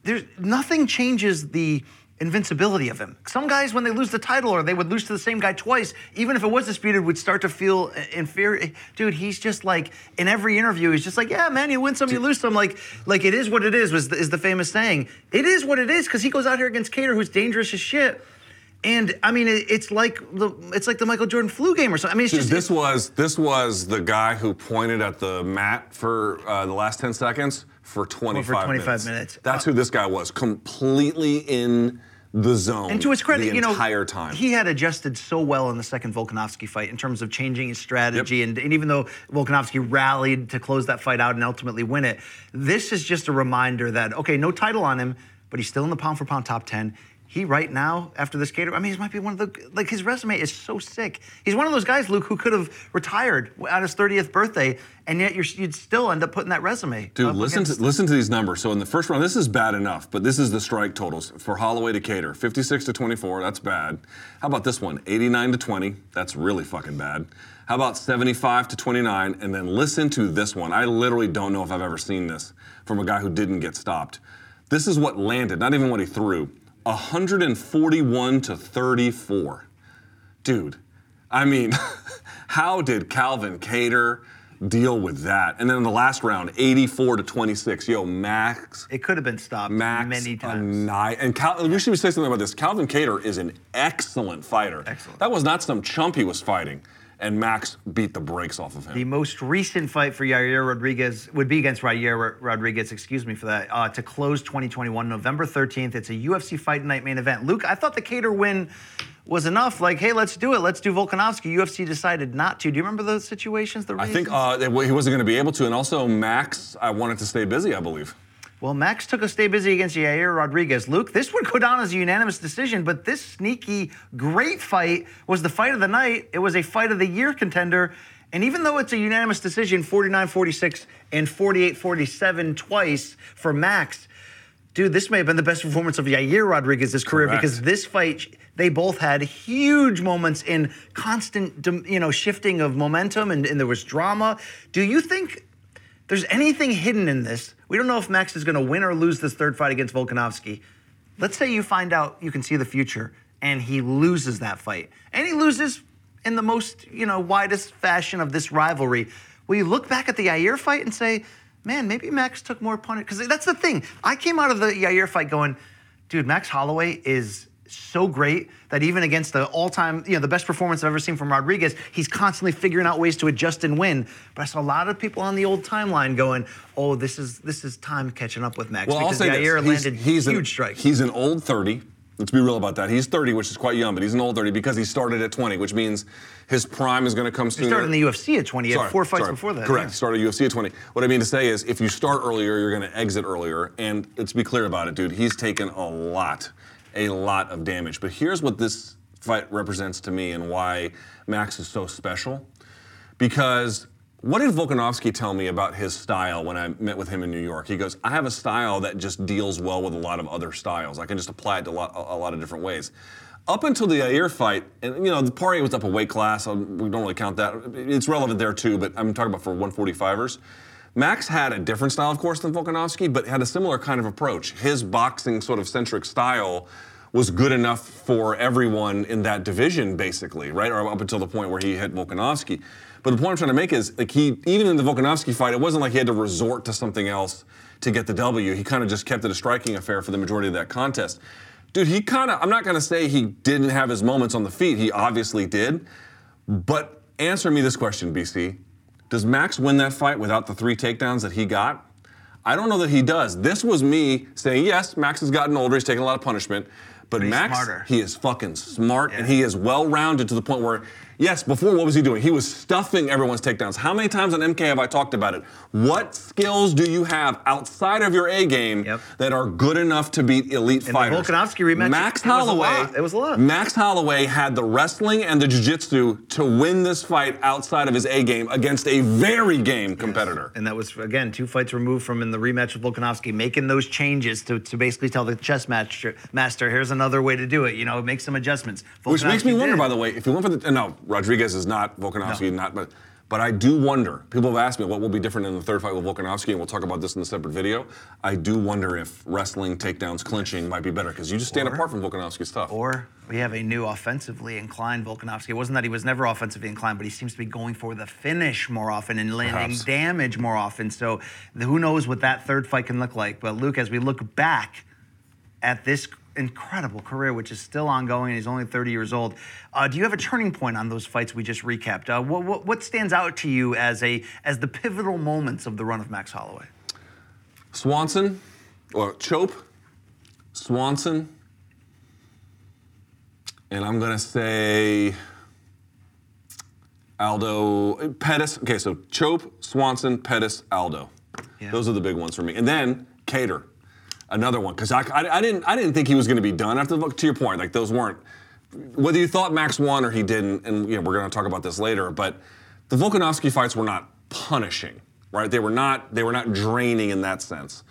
there's nothing changes the invincibility of him. Some guys, when they lose the title or they would lose to the same guy twice, even if it was disputed, would start to feel inferior. Dude, he's just like in every interview, he's just like, yeah, man, you win some, you lose some. Like, like it is what it is. Was the, is the famous saying? It is what it is because he goes out here against Kattar, who's dangerous as shit. And I mean, it's like the it's like the Michael Jordan flu game or something. I mean, it's just this was this was the guy who pointed at the mat for uh, the last 10 seconds for 25, 25 minutes. That's who this guy was, completely in the zone. And to his credit, the you know, entire time. he had adjusted so well in the second Volkanovski fight in terms of changing his strategy. Yep. And, and even though Volkanovski rallied to close that fight out and ultimately win it, this is just a reminder that okay, no title on him, but he's still in the pound for pound top ten. He right now, after this Kattar, I mean, he might be one of the like his resume is so sick. He's one of those guys, Luke, who could have retired at his 30th birthday, and yet you're, you'd still end up putting that resume. Dude, listen to listen to these numbers. So in the first round, this is bad enough, but this is the strike totals for Holloway to Kattar: 56 to 24. That's bad. How about this one? 89 to 20. That's really fucking bad. How about 75 to 29? And then listen to this one. I literally don't know if I've ever seen this from a guy who didn't get stopped. This is what landed, not even what he threw. 141 to 34. Dude, I mean, how did Calvin Kattar deal with that. And then in the last round, 84 to 26. Yo, Max. It could have been stopped Max many times. Ni- and Cal- we should say something about this. Calvin Kattar is an excellent fighter. Excellent. That was not some chump he was fighting, and Max beat the brakes off of him. The most recent fight for Yair Rodriguez would be against Yair Rodriguez, excuse me for that, uh, to close 2021, November 13th. It's a UFC Fight Night main event. Luke, I thought the Kattar win was enough. Like, hey, let's do it. Let's do Volkanovski. UFC decided not to. Do you remember those situations? The I think uh, he wasn't going to be able to, and also Max, I wanted to stay busy, I believe. Well, Max took a stay busy against Yair Rodriguez. Luke, this would go down as a unanimous decision, but this sneaky, great fight was the fight of the night. It was a fight of the year contender. And even though it's a unanimous decision, 49 46 and 48 47 twice for Max, dude, this may have been the best performance of Yair Rodriguez's career Correct. because this fight, they both had huge moments in constant, you know, shifting of momentum and, and there was drama. Do you think there's anything hidden in this? We don't know if Max is going to win or lose this third fight against Volkanovski. Let's say you find out you can see the future and he loses that fight. And he loses in the most, you know, widest fashion of this rivalry. Will you look back at the Yair fight and say, man, maybe Max took more punishment? Because that's the thing. I came out of the Yair fight going, dude, Max Holloway is so great that even against the all-time, you know, the best performance I've ever seen from Rodriguez, he's constantly figuring out ways to adjust and win. But I saw a lot of people on the old timeline going, "Oh, this is this is time catching up with Max Well, because Yair this. landed he's huge an, strikes." He's an old 30. Let's be real about that. He's 30, which is quite young, but he's an old 30 because he started at 20, which means his prime is going to come sooner. He started in the UFC at 20. He had four fights sorry. before that. Correct. yeah. Started UFC at 20. What I mean to say is, if you start earlier, you're going to exit earlier. And let's be clear about it, dude. He's taken a lot, a lot of damage. But here's what this fight represents to me and why Max is so special. Because what did Volkanovski tell me about his style when I met with him in New York? He goes, I have a style that just deals well with a lot of other styles. I can just apply it to a lot, a lot of different ways. Up until the Yair fight, and you know, the Poirier was up a weight class. We don't really count that. It's relevant there too, but I'm talking about for 145ers. Max had a different style, of course, than Volkanovski, but had a similar kind of approach. His boxing sort of centric style was good enough for everyone in that division, basically, right? Or up until the point where he hit Volkanovski. But the point I'm trying to make is, like, he even in the Volkanovski fight, it wasn't like he had to resort to something else to get the W. He kind of just kept it a striking affair for the majority of that contest. Dude, he kind of, I'm not going to say he didn't have his moments on the feet. He obviously did. But answer me this question, BC. Does Max win that fight without the three takedowns that he got? I don't know that he does. This was me saying, yes, Max has gotten older, he's taken a lot of punishment. But he's Max, smarter. he is fucking smart and he is well rounded to the point where, yes, before what was he doing? He was stuffing everyone's takedowns. How many times on MK have I talked about it? What skills do you have outside of your A game Yep. that are good enough to beat elite the fighters? Volkanovski rematch, Max it was a Holloway. lot. It was a lot. Max Holloway had the wrestling and the jiu-jitsu to win this fight outside of his A game against a very game competitor. And that was again two fights removed from in the rematch with Volkanovski, making those changes to, to basically tell the chess master, master, here's another way to do it. You know, make some adjustments. Which makes me wonder, did. by the way, if you went for the no, Rodriguez is not Volkanovski, not but but I do wonder. People have asked me what will be different in the third fight with Volkanovski, and we'll talk about this in a separate video. I do wonder if wrestling, takedowns, clinching might be better because you just stand Or- apart from Volkanovski's stuff. Or we have a new offensively inclined Volkanovski. It wasn't that he was never offensively inclined, but he seems to be going for the finish more often and landing Perhaps. damage more often. So who knows what that third fight can look like. But Luke, as we look back at this incredible career, which is still ongoing, and he's only 30 years old, uh, do you have a turning point on those fights we just recapped? Uh, what, what, what stands out to you as a as the pivotal moments of the run of Max Holloway? Swanson, or Chope, Swanson, and I'm gonna say Aldo Pettis. Okay, so Chope, Swanson, Pettis, Aldo. Yeah. Those are the big ones for me. And then Kattar, another one, because I, I, I didn't I didn't think he was gonna be done after the to your point. Like those weren't whether you thought Max won or he didn't, and you know, we're gonna talk about this later, but the Volkanovski fights were not punishing, right? They were not they were not draining in that sense.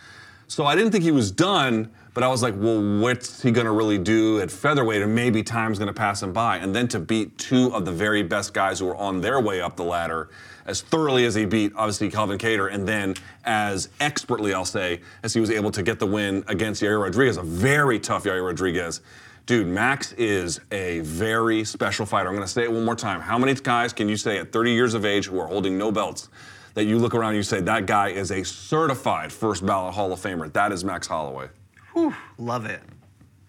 So I didn't think he was done, but I was like, well, what's he gonna really do at featherweight? And maybe time's gonna pass him by. And then to beat two of the very best guys who were on their way up the ladder as thoroughly as he beat, obviously, Calvin Kattar, and then as expertly, I'll say, as he was able to get the win against Yair Rodriguez, a very tough Yair Rodriguez. Dude, Max is a very special fighter. I'm gonna say it one more time. How many guys can you say at 30 years of age who are holding no belts that you look around and you say that guy is a certified first ballot Hall of Famer. That is Max Holloway. Whew, love it.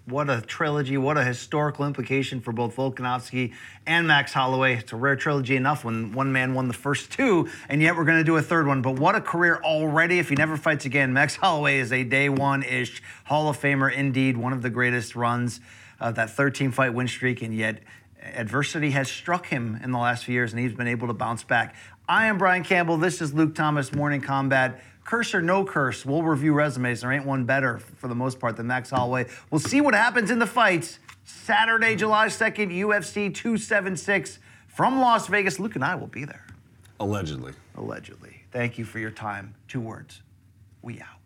What a trilogy, what a historical implication for both Volkanovski and Max Holloway. It's a rare trilogy enough when one man won the first two, and yet we're going to do a third one. But what a career already. If he never fights again, Max Holloway is a day one ish Hall of Famer indeed, one of the greatest runs of that 13 fight win streak, and yet adversity has struck him in the last few years, and he's been able to bounce back. I am Brian Campbell. This is Luke Thomas, Morning Kombat curse or no curse, we'll review resumes. There ain't one better for the most part than Max Holloway. We'll see what happens in the fights. Saturday, July 2nd, UFC 276 from Las Vegas. Luke and I will be there. Allegedly. Allegedly. Thank you for your time. Two words. We out.